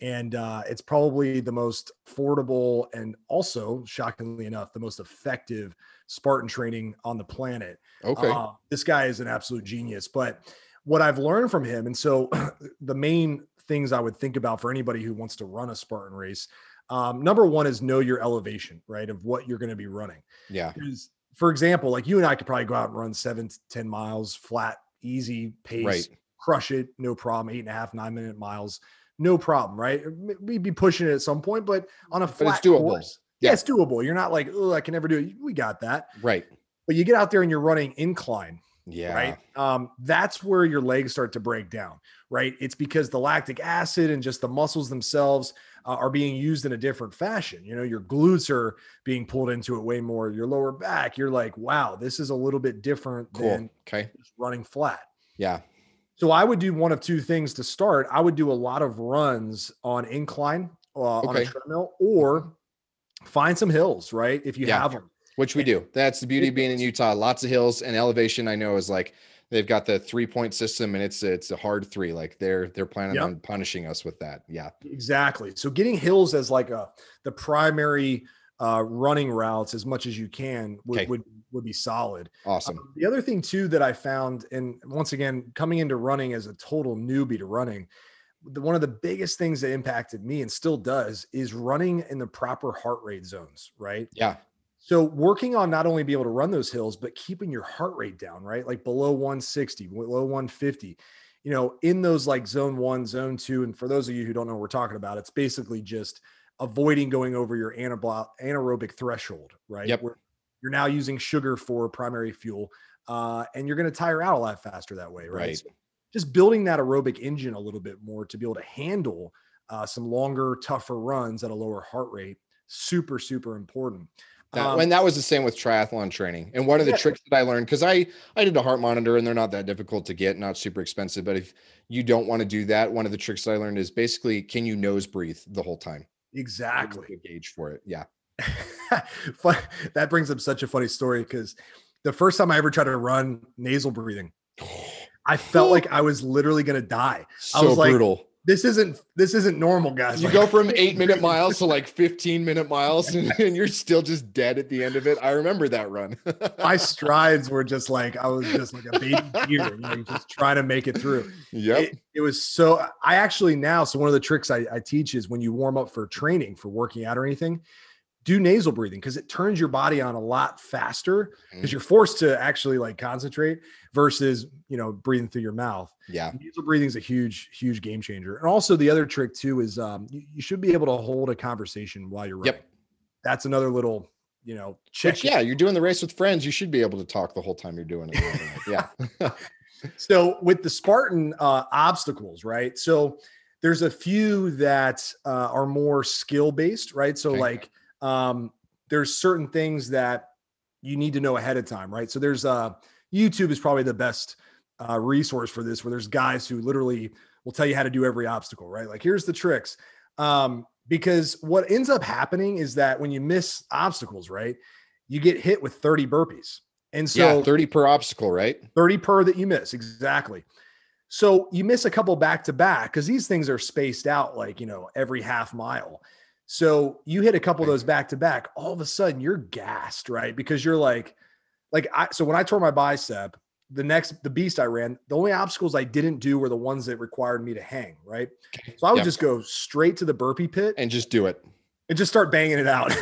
and uh, it's probably the most affordable and also, shockingly enough, the most effective Spartan training on the planet. Okay. Uh, this guy is an absolute genius. But what I've learned from him, and so the main things I would think about for anybody who wants to run a Spartan race, um, number one is know your elevation, right, of what you're going to be running. yeah. Because, for example, like you and I could probably go out and run seven to 10 miles flat, easy pace, Right. crush it, no problem. Eight and a half, nine minute miles, no problem, right? We'd be pushing it at some point, but on a But flat it's doable. course, yeah. Yeah. it's doable. You're not like, oh, I can never do it. We got that. Right. But you get out there and you're running incline, Yeah. right? Um, that's where your legs start to break down, right? It's because the lactic acid and just the muscles themselves uh, are being used in a different fashion. You know, your glutes are being pulled into it way more. Your lower back, you're like, wow, this is a little bit different Cool. than Okay. running flat. Yeah. So I would do one of two things to start. I would do a lot of runs on incline uh, on a treadmill, or find some hills, right? If you Yeah. have them. Which we do. That's the beauty of being in. Utah. Lots of hills and elevation. I know is like they've got the three point system and it's it's a hard three. Like they're they're planning Yep. on punishing us with that. Yeah. Exactly. So getting hills as like a the primary uh, running routes as much as you can would Okay. would, would be solid. Awesome. Um, the other thing too that I found, and once again, coming into running as a total newbie to running, the, one of the biggest things that impacted me and still does is running in the proper heart rate zones, right? Yeah. So working on not only be able to run those hills, but keeping your heart rate down, right? Like below 160, below 150, you know, in those like zone one, zone two. And for those of you who don't know what we're talking about, it's basically just avoiding going over your anaerobic threshold, right? Yep. Where you're now using sugar for primary fuel. Uh, and you're going to tire out a lot faster that way, right? Right. So just building that aerobic engine a little bit more to be able to handle uh, some longer, tougher runs at a lower heart rate. Super, super important. That, Um, and that was the same with triathlon training. And one of the Yeah. tricks that I learned because I I did a heart monitor and they're not that difficult to get, not super expensive. But if you don't want to do that, one of the tricks that I learned is basically can you nose breathe the whole time? Exactly. Gauge for it. Yeah. Fun, that brings up such a funny story because the first time I ever tried to run nasal breathing, I felt like I was literally going to die. So was like, brutal. This isn't this isn't normal, guys. You Like, go from eight minute miles to like 15 minute miles and, and you're still just dead at the end of it. I remember that run. my strides were just like I was just like a baby deer, you know, just trying to make it through. yep. It, it was so. I actually now, so one of the tricks I, I teach is when you warm up for training for working out or anything, do nasal breathing because it turns your body on a lot faster because Mhm. you're forced to actually like concentrate versus you know breathing through your mouth. yeah. Nasal breathing is a huge, huge game changer. And also the other trick too is um, you, you should be able to hold a conversation while you're running. Yep. That's another little, you know, check. Which, yeah, you're doing the race with friends. You should be able to talk the whole time you're doing it. yeah. So with the Spartan uh, obstacles, right? So there's a few that uh, are more skill based, right? So Okay. like um, there's certain things that you need to know ahead of time, right? So there's uh, YouTube is probably the best uh, resource for this, where there's guys who literally will tell you how to do every obstacle, right? Like here's the tricks. Um, because what ends up happening is that when you miss obstacles, right, you get hit with 30 burpees. And so yeah. 30 per obstacle, right? 30 per that you miss exactly so you miss a couple back to back because these things are spaced out like you know every half mile so you hit a couple of those back to back all of a sudden you're gassed right because you're like like i so when i tore my bicep the next the beast i ran the only obstacles i didn't do were the ones that required me to hang right so i would Yep. just go straight to the burpee pit And just do it. and just start banging it out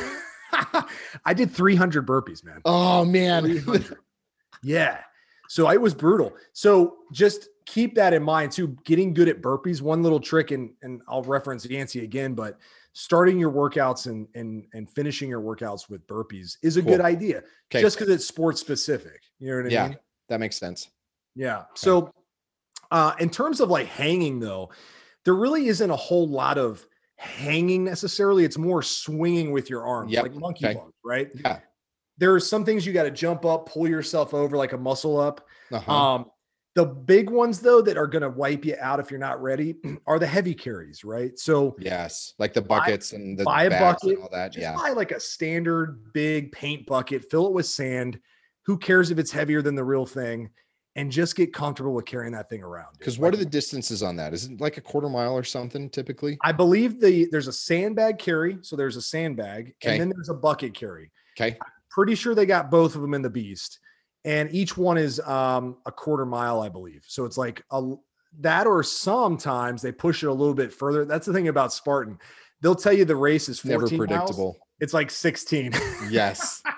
i did 300 burpees man Oh, man. yeah. So it was brutal. So just keep that in mind too. Getting good at burpees, one little trick, and and I'll reference Yancey again, but starting your workouts and and and finishing your workouts with burpees is a good idea. Okay. Just because it's sports specific. You know what I Yeah. mean? that makes sense. Yeah. So uh in terms of like hanging though, there really isn't a whole lot of hanging necessarily. It's more swinging with your arms, Yep, like monkey okay. bars, right? Yeah. There are some things you got to jump up, pull yourself over like a muscle up. Uh-huh. Um, the big ones though that are going to wipe you out if you're not ready are the heavy carries, right? So yes, like the buckets and the buy a bags and bucket, all that. just Yeah. buy like a standard big paint bucket, fill it with sand. Who cares if it's heavier than the real thing? And just get comfortable with carrying that thing around. Because what Like, are the distances on that? Is it like a quarter mile or something typically? I believe the there's a sandbag carry, so there's a sandbag, Okay. and then there's a bucket carry. Okay. Pretty sure they got both of them in the beast, and each one is um a quarter mile, I believe. So it's like a that, or sometimes they push it a little bit further. That's the thing about Spartan; they'll tell you the race is 14 Never miles. predictable. It's like 16. Yes.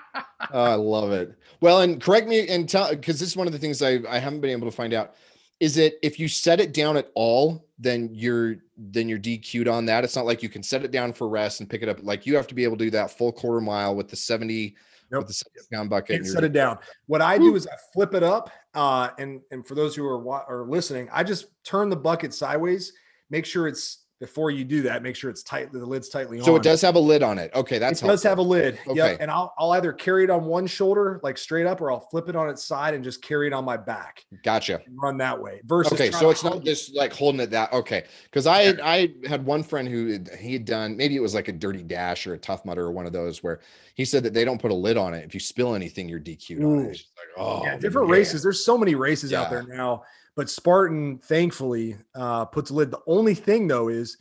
Oh, I love it. Well, and correct me and tell because this is one of the things I, I haven't been able to find out. Is it if you set it down at all, then you're then you're DQ'd on that. It's not like you can set it down for rest and pick it up. Like you have to be able to do that full quarter mile with the 70 With the 70 pound bucket. Can't set it down. What I do is I flip it up, uh, and and for those who are wa- are listening, I just turn the bucket sideways. Make sure it's before you do that. Make sure it's tight. The lid's tightly on. So it does have a lid on it. Okay, that's it does have a lid. Okay. Yep. And I'll I'll either carry it on one shoulder, like straight up, or I'll flip it on its side and just carry it on my back gotcha. run that way. Versus Okay, so it's not it. just like holding it that okay. Because I had, I had one friend who he had done maybe it was like a dirty dash or a tough mudder or one of those where he said that they don't put a lid on it. If you spill anything, you're DQ'd on it. It's just like oh, yeah, different man. races. There's so many races out there now, but Spartan thankfully uh, puts a lid. The only thing though is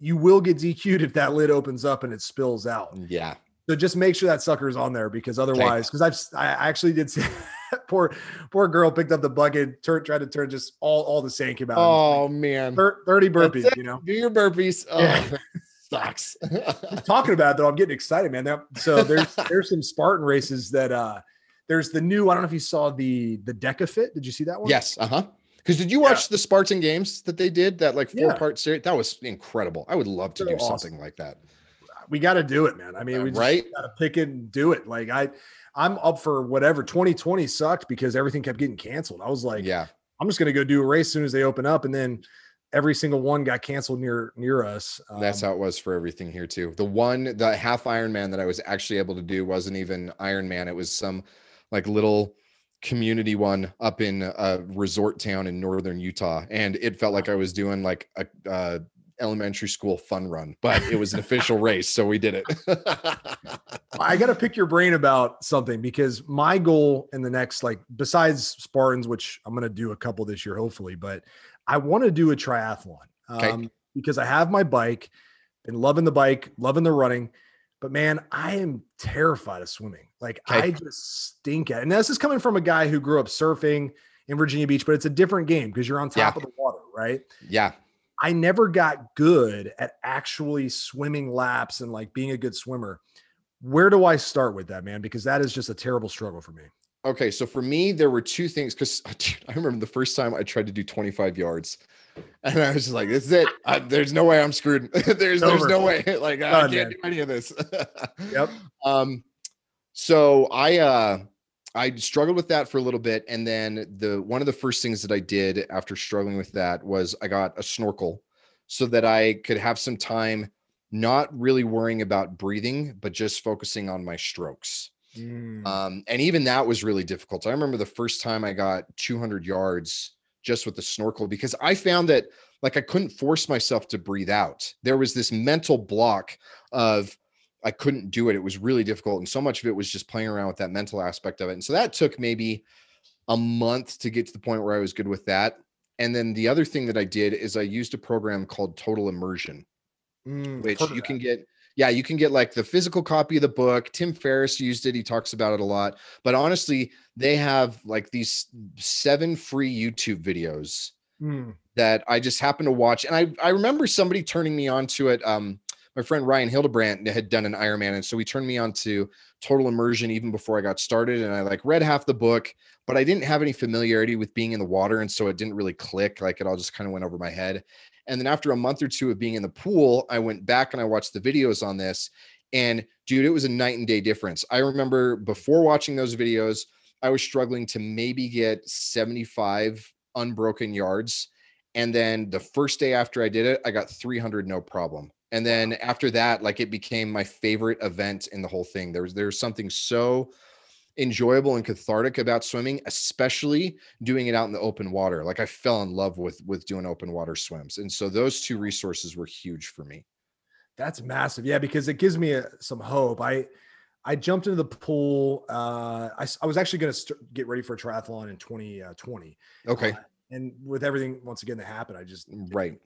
you will get DQ'd if that lid opens up and it spills out. Yeah, So just make sure that sucker's on there because otherwise, because I've I actually did see poor poor girl picked up the bucket, turn, tried to turn just all all the sand came out. Oh man, Thir- 30 burpees, you know. do your burpees. Oh, Yeah. sucks. Talking about it though, I'm getting excited, man. That- So there's there's some Spartan races that uh there's the new, I don't know if you saw the the DEKA FIT. Did you see that one? yes, uh huh. Because did you watch the Spartan games that they did that like four Yeah. part series? That was incredible. I would love to So do awesome. something like that. We got to do it, man. I mean, Uh, we just right? got to pick it and do it. Like I I'm up for whatever. 2020 sucked because everything kept getting canceled. I was like, yeah. I'm just gonna go do a race as soon as they open up, and then every single one got canceled near near us. That's Um, how it was for everything here too. The one, the half Ironman that I was actually able to do wasn't even Ironman. It was some like little community one up in a resort town in northern Utah, and it felt like I was doing like a, uh elementary school fun run, but it was an official race, so we did it. I got to pick your brain about something because my goal in the next, like, besides Spartans, which I'm going to do a couple this year, hopefully, but I want to do a triathlon Okay. um, because I have my bike, been loving the bike, loving the running, but man, I am terrified of swimming. Like, Okay. I just stink at it. And this is coming from a guy who grew up surfing in Virginia Beach, but it's a different game because you're on top Yeah. of the water, right? yeah, I never got good at actually swimming laps and like being a good swimmer. Where do I start with that, man? Because that is just a terrible struggle for me. Okay, so for me, there were two things because I remember the first time I tried to do 25 yards, and I was just like, "This is it. I, there's no way I'm screwed. there's there's no way. Like I can't man. do any of this." Yep. Um, so I uh I struggled with that for a little bit, and then the one of the first things that I did after struggling with that was I got a snorkel so that I could have some time not really worrying about breathing, but just focusing on my strokes. Mm. Um, and even that was really difficult. I remember the first time I got 200 yards just with the snorkel because I found that like I couldn't force myself to breathe out. There was this mental block of I couldn't do it. It was really difficult. And so much of it was just playing around with that mental aspect of it. And so that took maybe a month to get to the point where I was good with that. And then the other thing that I did is I used a program called Total Immersion Mm, which you that. can get yeah you can get like the physical copy of the book. Tim ferriss used it. He talks about it a lot. But honestly they have like these seven free youtube videos Mm, that i just happened to watch. And i i remember somebody turning me on to it um my friend ryan hildebrandt had done an ironman and so he turned me on to total immersion even before i got started and i like read half the book but i didn't have any familiarity with being in the water and so it didn't really click. Like it all just kind of went over my head and then after a month or two of being in the pool, I went back and I watched the videos on this. And dude, it was a night and day difference. I remember before watching those videos, I was struggling to maybe get 75 unbroken yards. And then the first day after I did it, I got 300 no problem. And then after that, like it became my favorite event in the whole thing. There was there's something so enjoyable and cathartic about swimming, especially doing it out in the open water. Like I fell in love with with doing open water swims. And so those two resources were huge for me. That's massive. Yeah, because it gives me a, some hope. I I jumped into the pool. Uh, I was actually going to st- get ready for a triathlon in 2020. Okay. Uh, and with everything once again that happened, I just Right.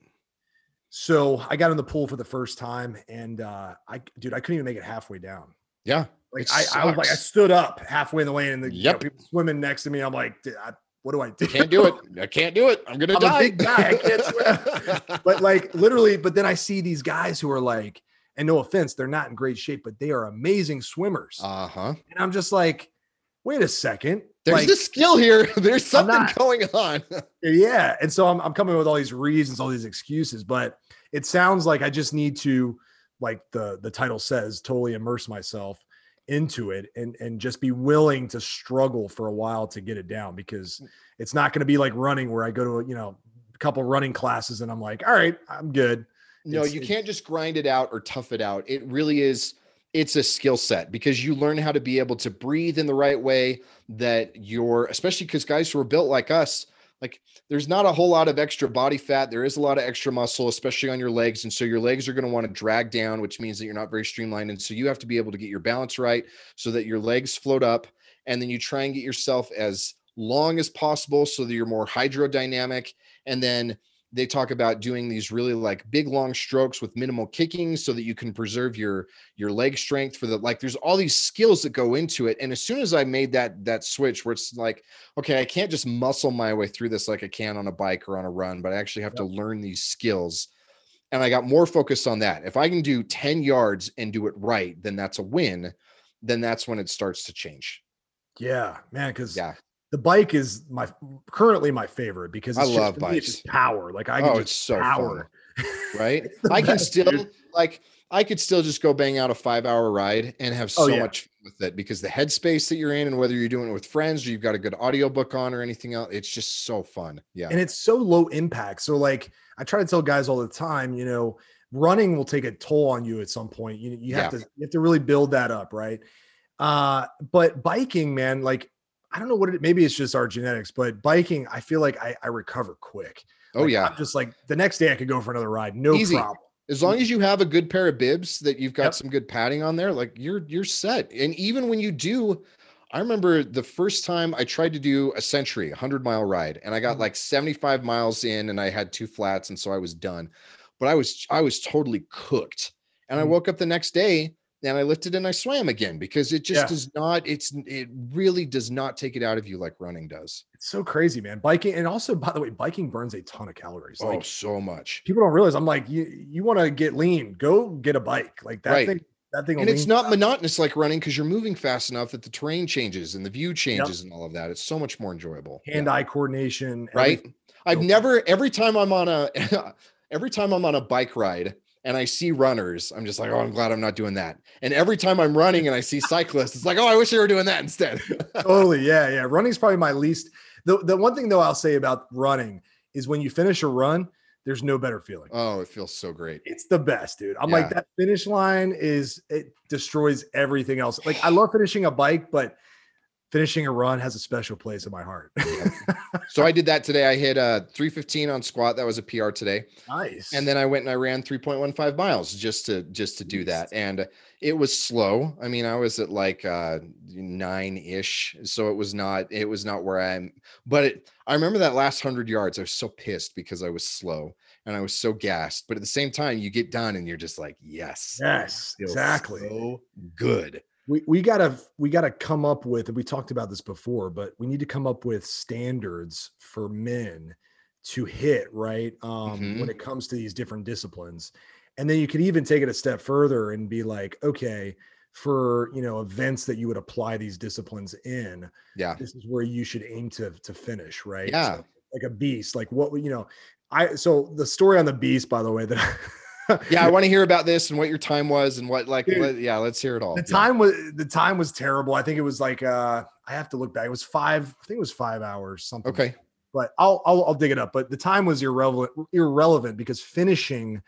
So I got in the pool for the first time, and uh, I, dude, I couldn't even make it halfway down. Yeah. Like I, I was like, I stood up halfway in the lane, and the you know, people swimming next to me. I'm like, I, what do I do? I can't do it. I can't do it. I'm gonna I'm a die. big guy. I can't swim. but like literally, but then I see these guys who are like, and no offense, they're not in great shape, but they are amazing swimmers. uh-huh. and I'm just like, wait a second. There's like, a skill here. There's something not- going on. yeah. And so I'm, I'm coming with all these reasons, all these excuses, but it sounds like I just need to, like the the title says, totally immerse myself into it and and just be willing to struggle for a while to get it down because mm. it's not going to be like running where I go to a, you know a couple running classes and I'm like, all right, I'm good. No, It's- you can't just grind it out or tough it out. It really is it's a skill set because you learn how to be able to breathe in the right way that you're especially because guys who are built like us like there's not a whole lot of extra body fat. There is a lot of extra muscle especially on your legs. And so your legs are going to want to drag down which means that you're not very streamlined. And so you have to be able to get your balance right so that your legs float up. And then you try and get yourself as long as possible so that you're more hydrodynamic. And then they talk about doing these really like big long strokes with minimal kicking so that you can preserve your your leg strength for the like there's all these skills that go into it. And as soon as i made that that switch where it's like okay i can't just muscle my way through this like i can on a bike or on a run but i actually have to learn these skills and i got more focused on that. If i can do 10 yards and do it right then that's a win then that's when it starts to change. Yeah, man, because yeah the bike is my currently my favorite because I it's just, love for me, it's just bikes. power. Like I can Oh, just it's so power. right i can best, still dude. like i could still just go bang out a five hour ride and have Oh, so yeah. much fun with it because the headspace that you're in and whether you're doing it with friends or you've got a good audiobook on or anything else it's just so fun yeah and it's so low impact. So like I try to tell guys all the time, you know, running will take a toll on you at some point. You you have Yeah. to you have to really build that up, right? Uh, but biking, man, like I don't know what it maybe it's just our genetics, but biking, I feel like I, I recover quick. oh Like, yeah I'm just like the next day I could go for another ride, no Easy. problem. as long as you have a good pair of bibs that you've got Yep. some good padding on there like you're you're set and even when you do i remember the first time i tried to do a century 100 mile ride and i got Mhm. like 75 miles in and i had two flats and so i was done but i was i was totally cooked and i Mhm. woke up the next day and i lifted and i swam again because it just Yeah. does not it's it really does not take it out of you like running does It's so crazy, man. Biking, and also by the way, biking burns a ton of calories. oh Like so much people don't realize. I'm like, you you want to get lean, go get a bike. Like that Right. thing, that thing. and it's not out. monotonous like running because you're moving fast enough that the terrain changes and the view changes and all of that. It's so much more enjoyable. Yeah. hand-eye coordination, right? everything. I've never every time I'm on a every time I'm on a bike ride and I see runners, I'm just like, oh, I'm glad I'm not doing that. And every time I'm running and I see cyclists, it's like, oh, I wish they were doing that instead. totally. Yeah, yeah. Running's probably my least. The the one thing though I'll say about running is when you finish a run, there's no better feeling. oh, it feels so great. It's the best, dude. I'm like that finish line is it destroys everything else. Like I love finishing a bike, but finishing a run has a special place in my heart. So I did that today. I hit uh 315 on squat. That was a PR today. nice. and then I went and I ran 3.15 miles just to just to do that. And it was slow. I mean, I was at like uh nine-ish. So it was not it was not where I'm but it, I remember that last hundred yards. I was so pissed because I was slow and I was so gassed. But at the same time, you get done and you're just like, yes, yes, exactly. so good. We we gotta we gotta come up with and we talked about this before but we need to come up with standards for men to hit right um Mhm. when it comes to these different disciplines and then you could even take it a step further and be like okay for you know events that you would apply these disciplines in Yeah. this is where you should aim to to finish right Yeah. So, like a beast like what you know i so the story on the beast by the way that Yeah, I want to hear about this and what your time was and what like Dude, yeah, let's hear it all. the Yeah. time was the time was terrible. I think it was like uh I have to look back. It was five, I think it was five hours, something. Okay. but I'll, I'll I'll dig it up. But the time was irrelevant irrelevant because finishing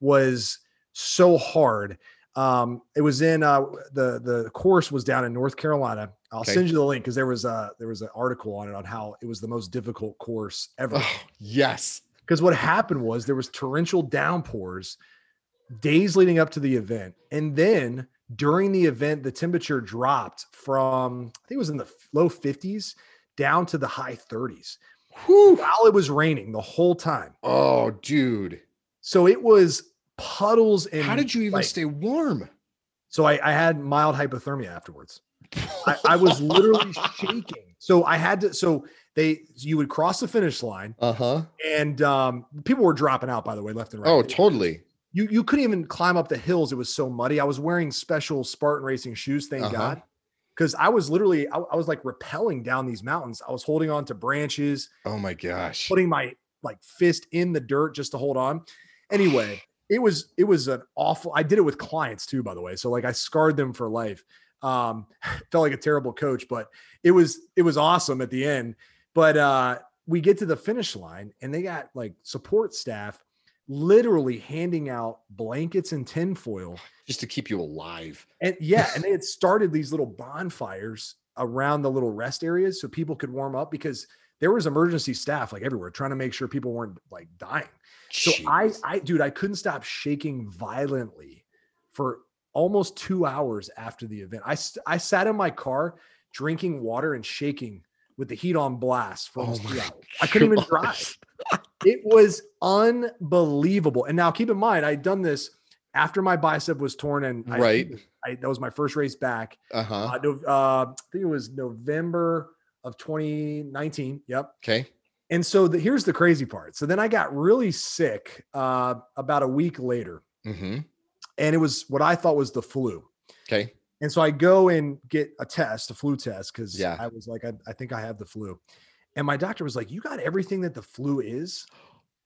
was so hard. Um, it was in uh, the the course was down in North Carolina. I'll Okay. send you the link because there was a there was an article on it on how it was the most difficult course ever. Oh, yes. Because what happened was there was torrential downpours days leading up to the event, and then during the event, the temperature dropped from I think it was in the low 50s down to the high 30s Whew. while it was raining the whole time. Oh, dude. So it was puddles and How did you even like- stay warm? So I, I had mild hypothermia afterwards. I, I was literally shaking. So I had to. So they, you would cross the finish line, Uh huh. and um, people were dropping out. By the way, left and right. Oh, totally. you you couldn't even climb up the hills. It was so muddy. I was wearing special Spartan racing shoes, thank Uh-huh. God, because I was literally I, I was like rappelling down these mountains. I was holding on to branches, Oh my gosh. putting my like fist in the dirt just to hold on. Anyway, it was it was an awful. I did it with clients too, by the way. So like I scarred them for life. Um, felt like a terrible coach, but it was it was awesome at the end. But uh, we get to the finish line, and they got like support staff literally handing out blankets and tinfoil. Just to keep you alive. And yeah, and they had started these little bonfires around the little rest areas so people could warm up because there was emergency staff like everywhere trying to make sure people weren't like dying. So I, I, dude, I couldn't stop shaking violently for almost two hours after the event. I, I sat in my car drinking water and shaking with the heat on blast for Oh almost two my hours. I couldn't even drive. It was unbelievable. And now keep in mind, I'd done this after my bicep was torn, and I- Right. I, that was my first race back. Uh-huh. Uh, no- uh, I think it was November of 2019. Yep. Okay. And so the, here's the crazy part. So then I got really sick uh, about a week later, Mm-hmm. And it was what I thought was the flu. Okay. And so I go and get a test, a flu test, because Yeah. I was like, I, I think I have the flu. And my doctor was like, "You got everything that the flu is,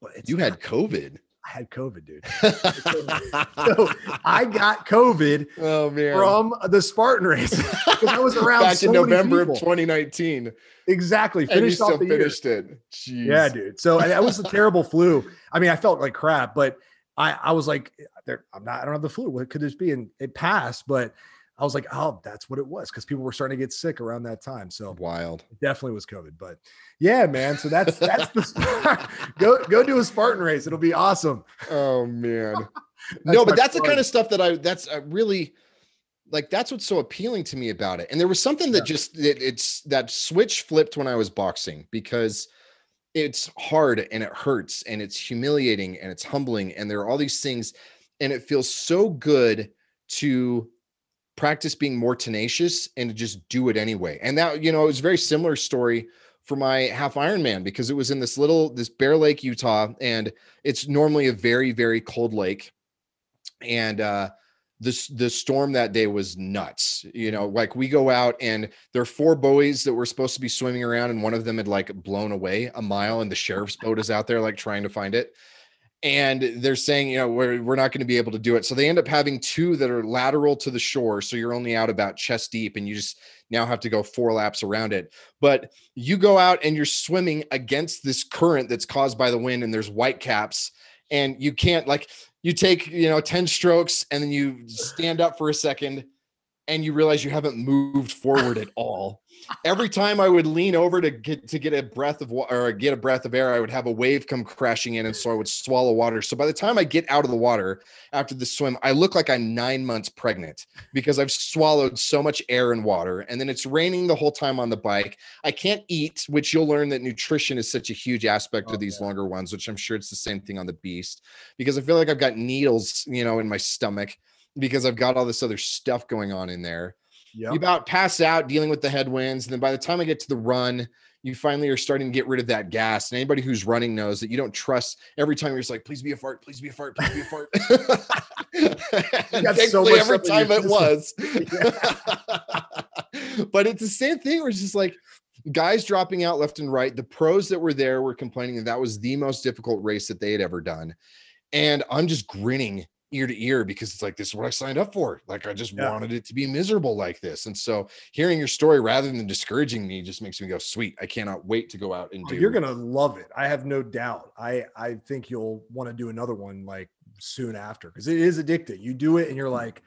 but it's You had COVID. I had COVID, dude. So I got COVID oh man. from the Spartan race because I was around back so in November of 2019. Exactly. And you Finished still the year. finished it. Jeez. Yeah, dude. So that was a terrible flu. I mean, I felt like crap, but I I was like, there, I'm not. I don't have the flu. What could this be? And it passed, but I was like, oh, that's what it was because people were starting to get sick around that time. So Wild. it definitely was COVID. But yeah, man. So that's that's the go go do a Spartan race. It'll be awesome. Oh man. No, but that's the kind of stuff that I that's uh, really like that's what's so appealing to me about it. And there was something that Yeah. just it, it's that switch flipped when I was boxing because it's hard and it hurts and it's humiliating and it's humbling and there are all these things and it feels so good to practice being more tenacious and to just do it anyway. And that, you know, it was a very similar story for my half Ironman because it was in this little this Bear Lake, Utah, and it's normally a very very cold lake. And uh this the storm that day was nuts. You know, like we go out and there are four buoys that were supposed to be swimming around, and one of them had like blown away a mile, and the sheriff's boat is out there like trying to find it and they're saying you know we're, we're not going to be able to do it so they end up having two that are lateral to the shore so you're only out about chest deep and you just now have to go four laps around it but you go out and you're swimming against this current that's caused by the wind and there's white caps and you can't like you take you know 10 strokes and then you stand up for a second and you realize you haven't moved forward at all every time I would lean over to get to get a breath of water or get a breath of air, I would have a wave come crashing in, and so I would swallow water. So by the time I get out of the water after the swim, I look like I'm nine months pregnant because I've swallowed so much air and water. And then it's raining the whole time on the bike. I can't eat, which you'll learn that nutrition is such a huge aspect Oh, of these yeah. longer ones, which I'm sure it's the same thing on the beast because I feel like I've got needles, you know, in my stomach because I've got all this other stuff going on in there Yep. you about pass out dealing with the headwinds. And then by the time I get to the run, you finally are starting to get rid of that gas. And anybody who's running knows that you don't trust every time you're just like, please be a fart, please be a fart, please be a fart. so thankfully, much every time it was. but it's the same thing where it's just like guys dropping out left and right. The pros that were there were complaining that that was the most difficult race that they had ever done. And I'm just grinning ear to ear because it's like this is what I signed up for. Like I just Yeah. wanted it to be miserable like this. And so hearing your story rather than discouraging me just makes me go, sweet. I cannot wait to go out and Oh, do You're gonna love it. I have no doubt. I I think you'll want to do another one like soon after because it is addicting. You do it and you're mm. like,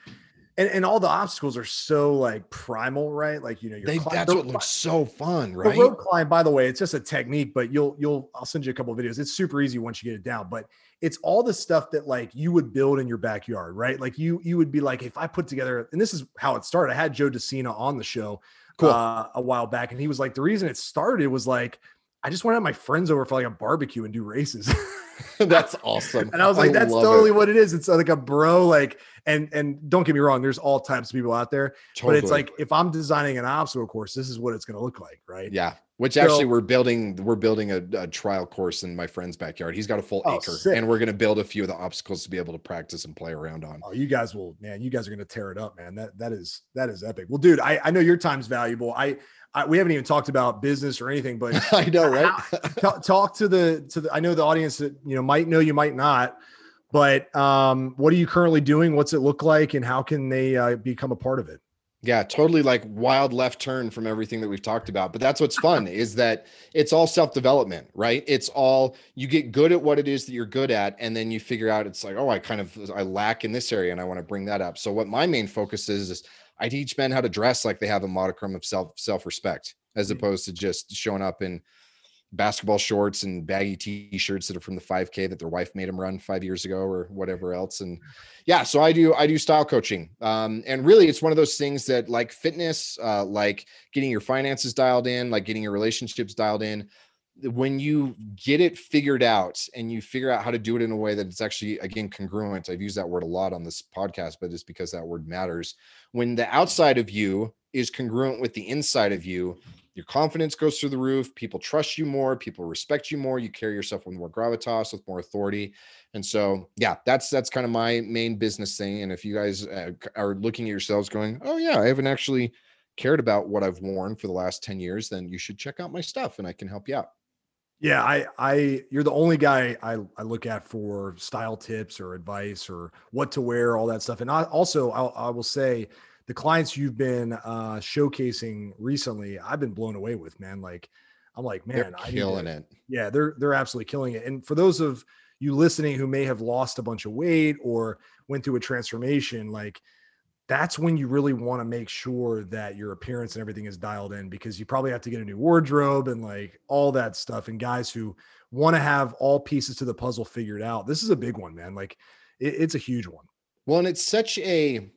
and, and all the obstacles are so like primal, right? Like you know, you're they, cli- that's the- what looks so fun, The right? rope climb, by the way, it's just a technique, but you'll you'll I'll send you a couple of videos. It's super easy once you get it down, but it's all the stuff that like you would build in your backyard, right? Like you you would be like, if I put together, and this is how it started. I had Joe De Sena on the show Cool. uh, a while back, and he was like, the reason it started was like, I just want to have my friends over for like a barbecue and do races. that's awesome. And I was like, that's totally it. what it is. It's like a bro, like, and and don't get me wrong, there's all types of people out there, but it's like if I'm designing an obstacle course, this is what it's going to look like, right? Yeah. Which actually So- we're building we're building a, a trial course in my friend's backyard. He's got a full Oh, acre sick. and we're gonna build a few of the obstacles to be able to practice and play around on. Oh, you guys will, man. You guys are going to tear it up, man. That that is that is epic. Well, dude, I, I know your time's valuable. I, I we haven't even talked about business or anything, but I know, right? ta- talk to the to the. I know the audience that you know might know, you might not, but um, what are you currently doing? What's it look like, and how can they uh, become a part of it? Yeah, totally like wild left turn from everything that we've talked about. But that's what's fun is that it's all self development, right? It's all you get good at what it is that you're good at, and then you figure out it's like, oh, I kind of I lack in this area, and I want to bring that up. So what my main focus is is I teach men how to dress like they have a modicum of self self respect, as Mm. opposed to just showing up in basketball shorts and baggy t-shirts that are from the 5k that their wife made them run five years ago or whatever else and yeah so i do i do style coaching um, and really it's one of those things that like fitness uh, like getting your finances dialed in like getting your relationships dialed in when you get it figured out and you figure out how to do it in a way that it's actually again congruent i've used that word a lot on this podcast but it's because that word matters when the outside of you is congruent with the inside of you your confidence goes through the roof people trust you more people respect you more you carry yourself with more gravitas with more authority and so yeah that's that's kind of my main business thing and if you guys uh, are looking at yourselves going oh yeah i haven't actually cared about what i've worn for the last 10 years then you should check out my stuff and i can help you out Yeah, I, I, you're the only guy I, I look at for style tips or advice or what to wear, all that stuff. And I also, I'll, I will say, the clients you've been uh, showcasing recently, I've been blown away with, man. Like, I'm like, man, they're I killing it Yeah, they're they're absolutely killing it. And for those of you listening who may have lost a bunch of weight or went through a transformation, like that's when you really want to make sure that your appearance and everything is dialed in because you probably have to get a new wardrobe and like all that stuff. And guys who want to have all pieces to the puzzle figured out, this is a big one, man. Like it- it's a huge one. Well, and it's such a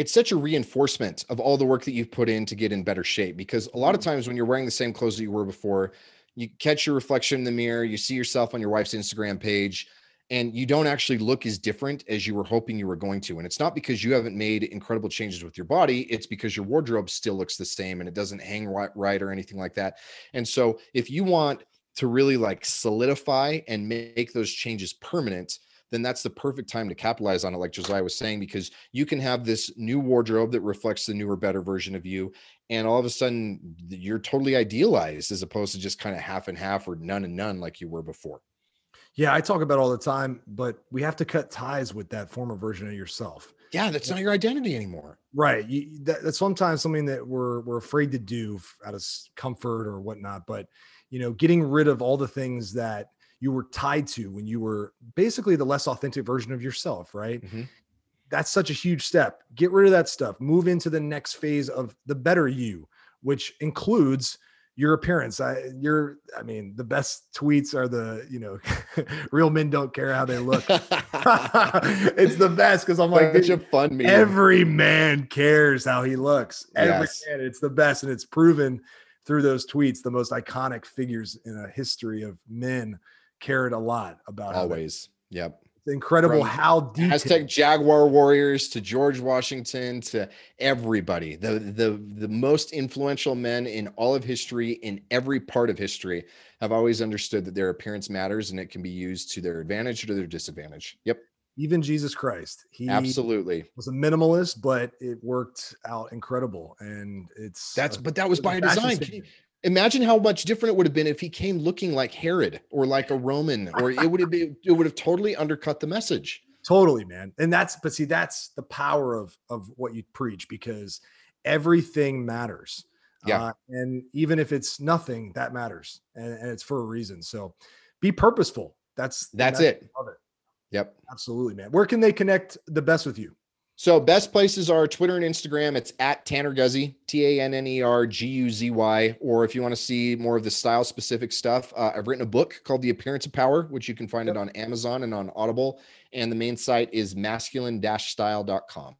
it's such a reinforcement of all the work that you've put in to get in better shape because a lot of mm. times when you're wearing the same clothes that you were before, you catch your reflection in the mirror, you see yourself on your wife's Instagram page, and you don't actually look as different as you were hoping you were going to. And it's not because you haven't made incredible changes with your body, it's because your wardrobe still looks the same and it doesn't hang right, right or anything like that. And so if you want to really like solidify and make those changes permanent, then that's the perfect time to capitalize on it, like Josiah was saying, because you can have this new wardrobe that reflects the newer, better version of you. And all of a sudden, you're totally idealized as opposed to just kind of half and half or none and none like you were before. Yeah, I talk about all the time, but we have to cut ties with that former version of yourself. Yeah, that's not your identity anymore. Right. You, that, that's sometimes something that we're we're afraid to do out of comfort or whatnot. But you know, getting rid of all the things that you were tied to when you were basically the less authentic version of yourself, right? Mhm. That's such a huge step. Get rid of that stuff. Move into the next phase of the better you, which includes your appearance. I you're I mean, the best tweets are the, you know, real men don't care how they look. it's the best because I'm like, Such a fun meme. Every man cares how he looks. Every Yes. man, it's the best, and it's proven through those tweets. The most iconic figures in a history of men cared a lot about Always. Yep. It's incredible From how detailed. Hashtag Jaguar Warriors to George Washington to everybody. The the the most influential men in all of history, in every part of history, have always understood that their appearance matters and it can be used to their advantage or to their disadvantage. Yep, Even Jesus Christ, he absolutely. was a minimalist, but it worked out incredible. And it's That's but that was by design. Can you. Imagine how much different it would have been if he came looking like Herod or like a Roman, or it would have been it would have totally undercut the message. Totally, man. And that's but see, that's the power of of what you preach because everything matters. Yeah. Uh, and even if it's nothing, that matters. And, and it's for a reason. So be purposeful. That's the That's it. it. Yep. Absolutely, man. Where can they connect the best with you? So best places are Twitter and Instagram. It's at Tanner Guzy, T A N N E R G U Z Y. Or if you want to see more of the style specific stuff, uh, I've written a book called The Appearance of Power, which you can find Yep. it on Amazon and on Audible. And the main site is masculine-style.com.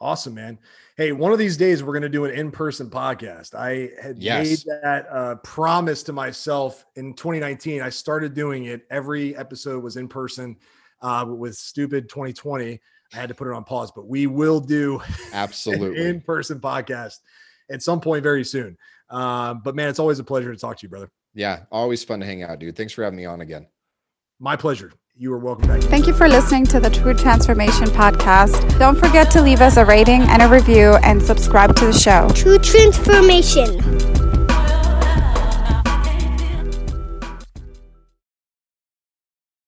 Awesome, man. Hey, one of these days we're going to do an in-person podcast. I had Yes. made that uh, promise to myself in 2019. I started doing it. Every episode was in person. Uh, with stupid 2020, I had to put it on pause. But we will do Absolutely. in-person podcast at some point very soon. Um, but man, it's always a pleasure to talk to you, brother. yeah. Always fun to hang out, dude. Thanks for having me on again. My pleasure. You are welcome back. Thank you for listening to the True Transformation Podcast. Don't forget to leave us a rating and a review and subscribe to the show. True transformation.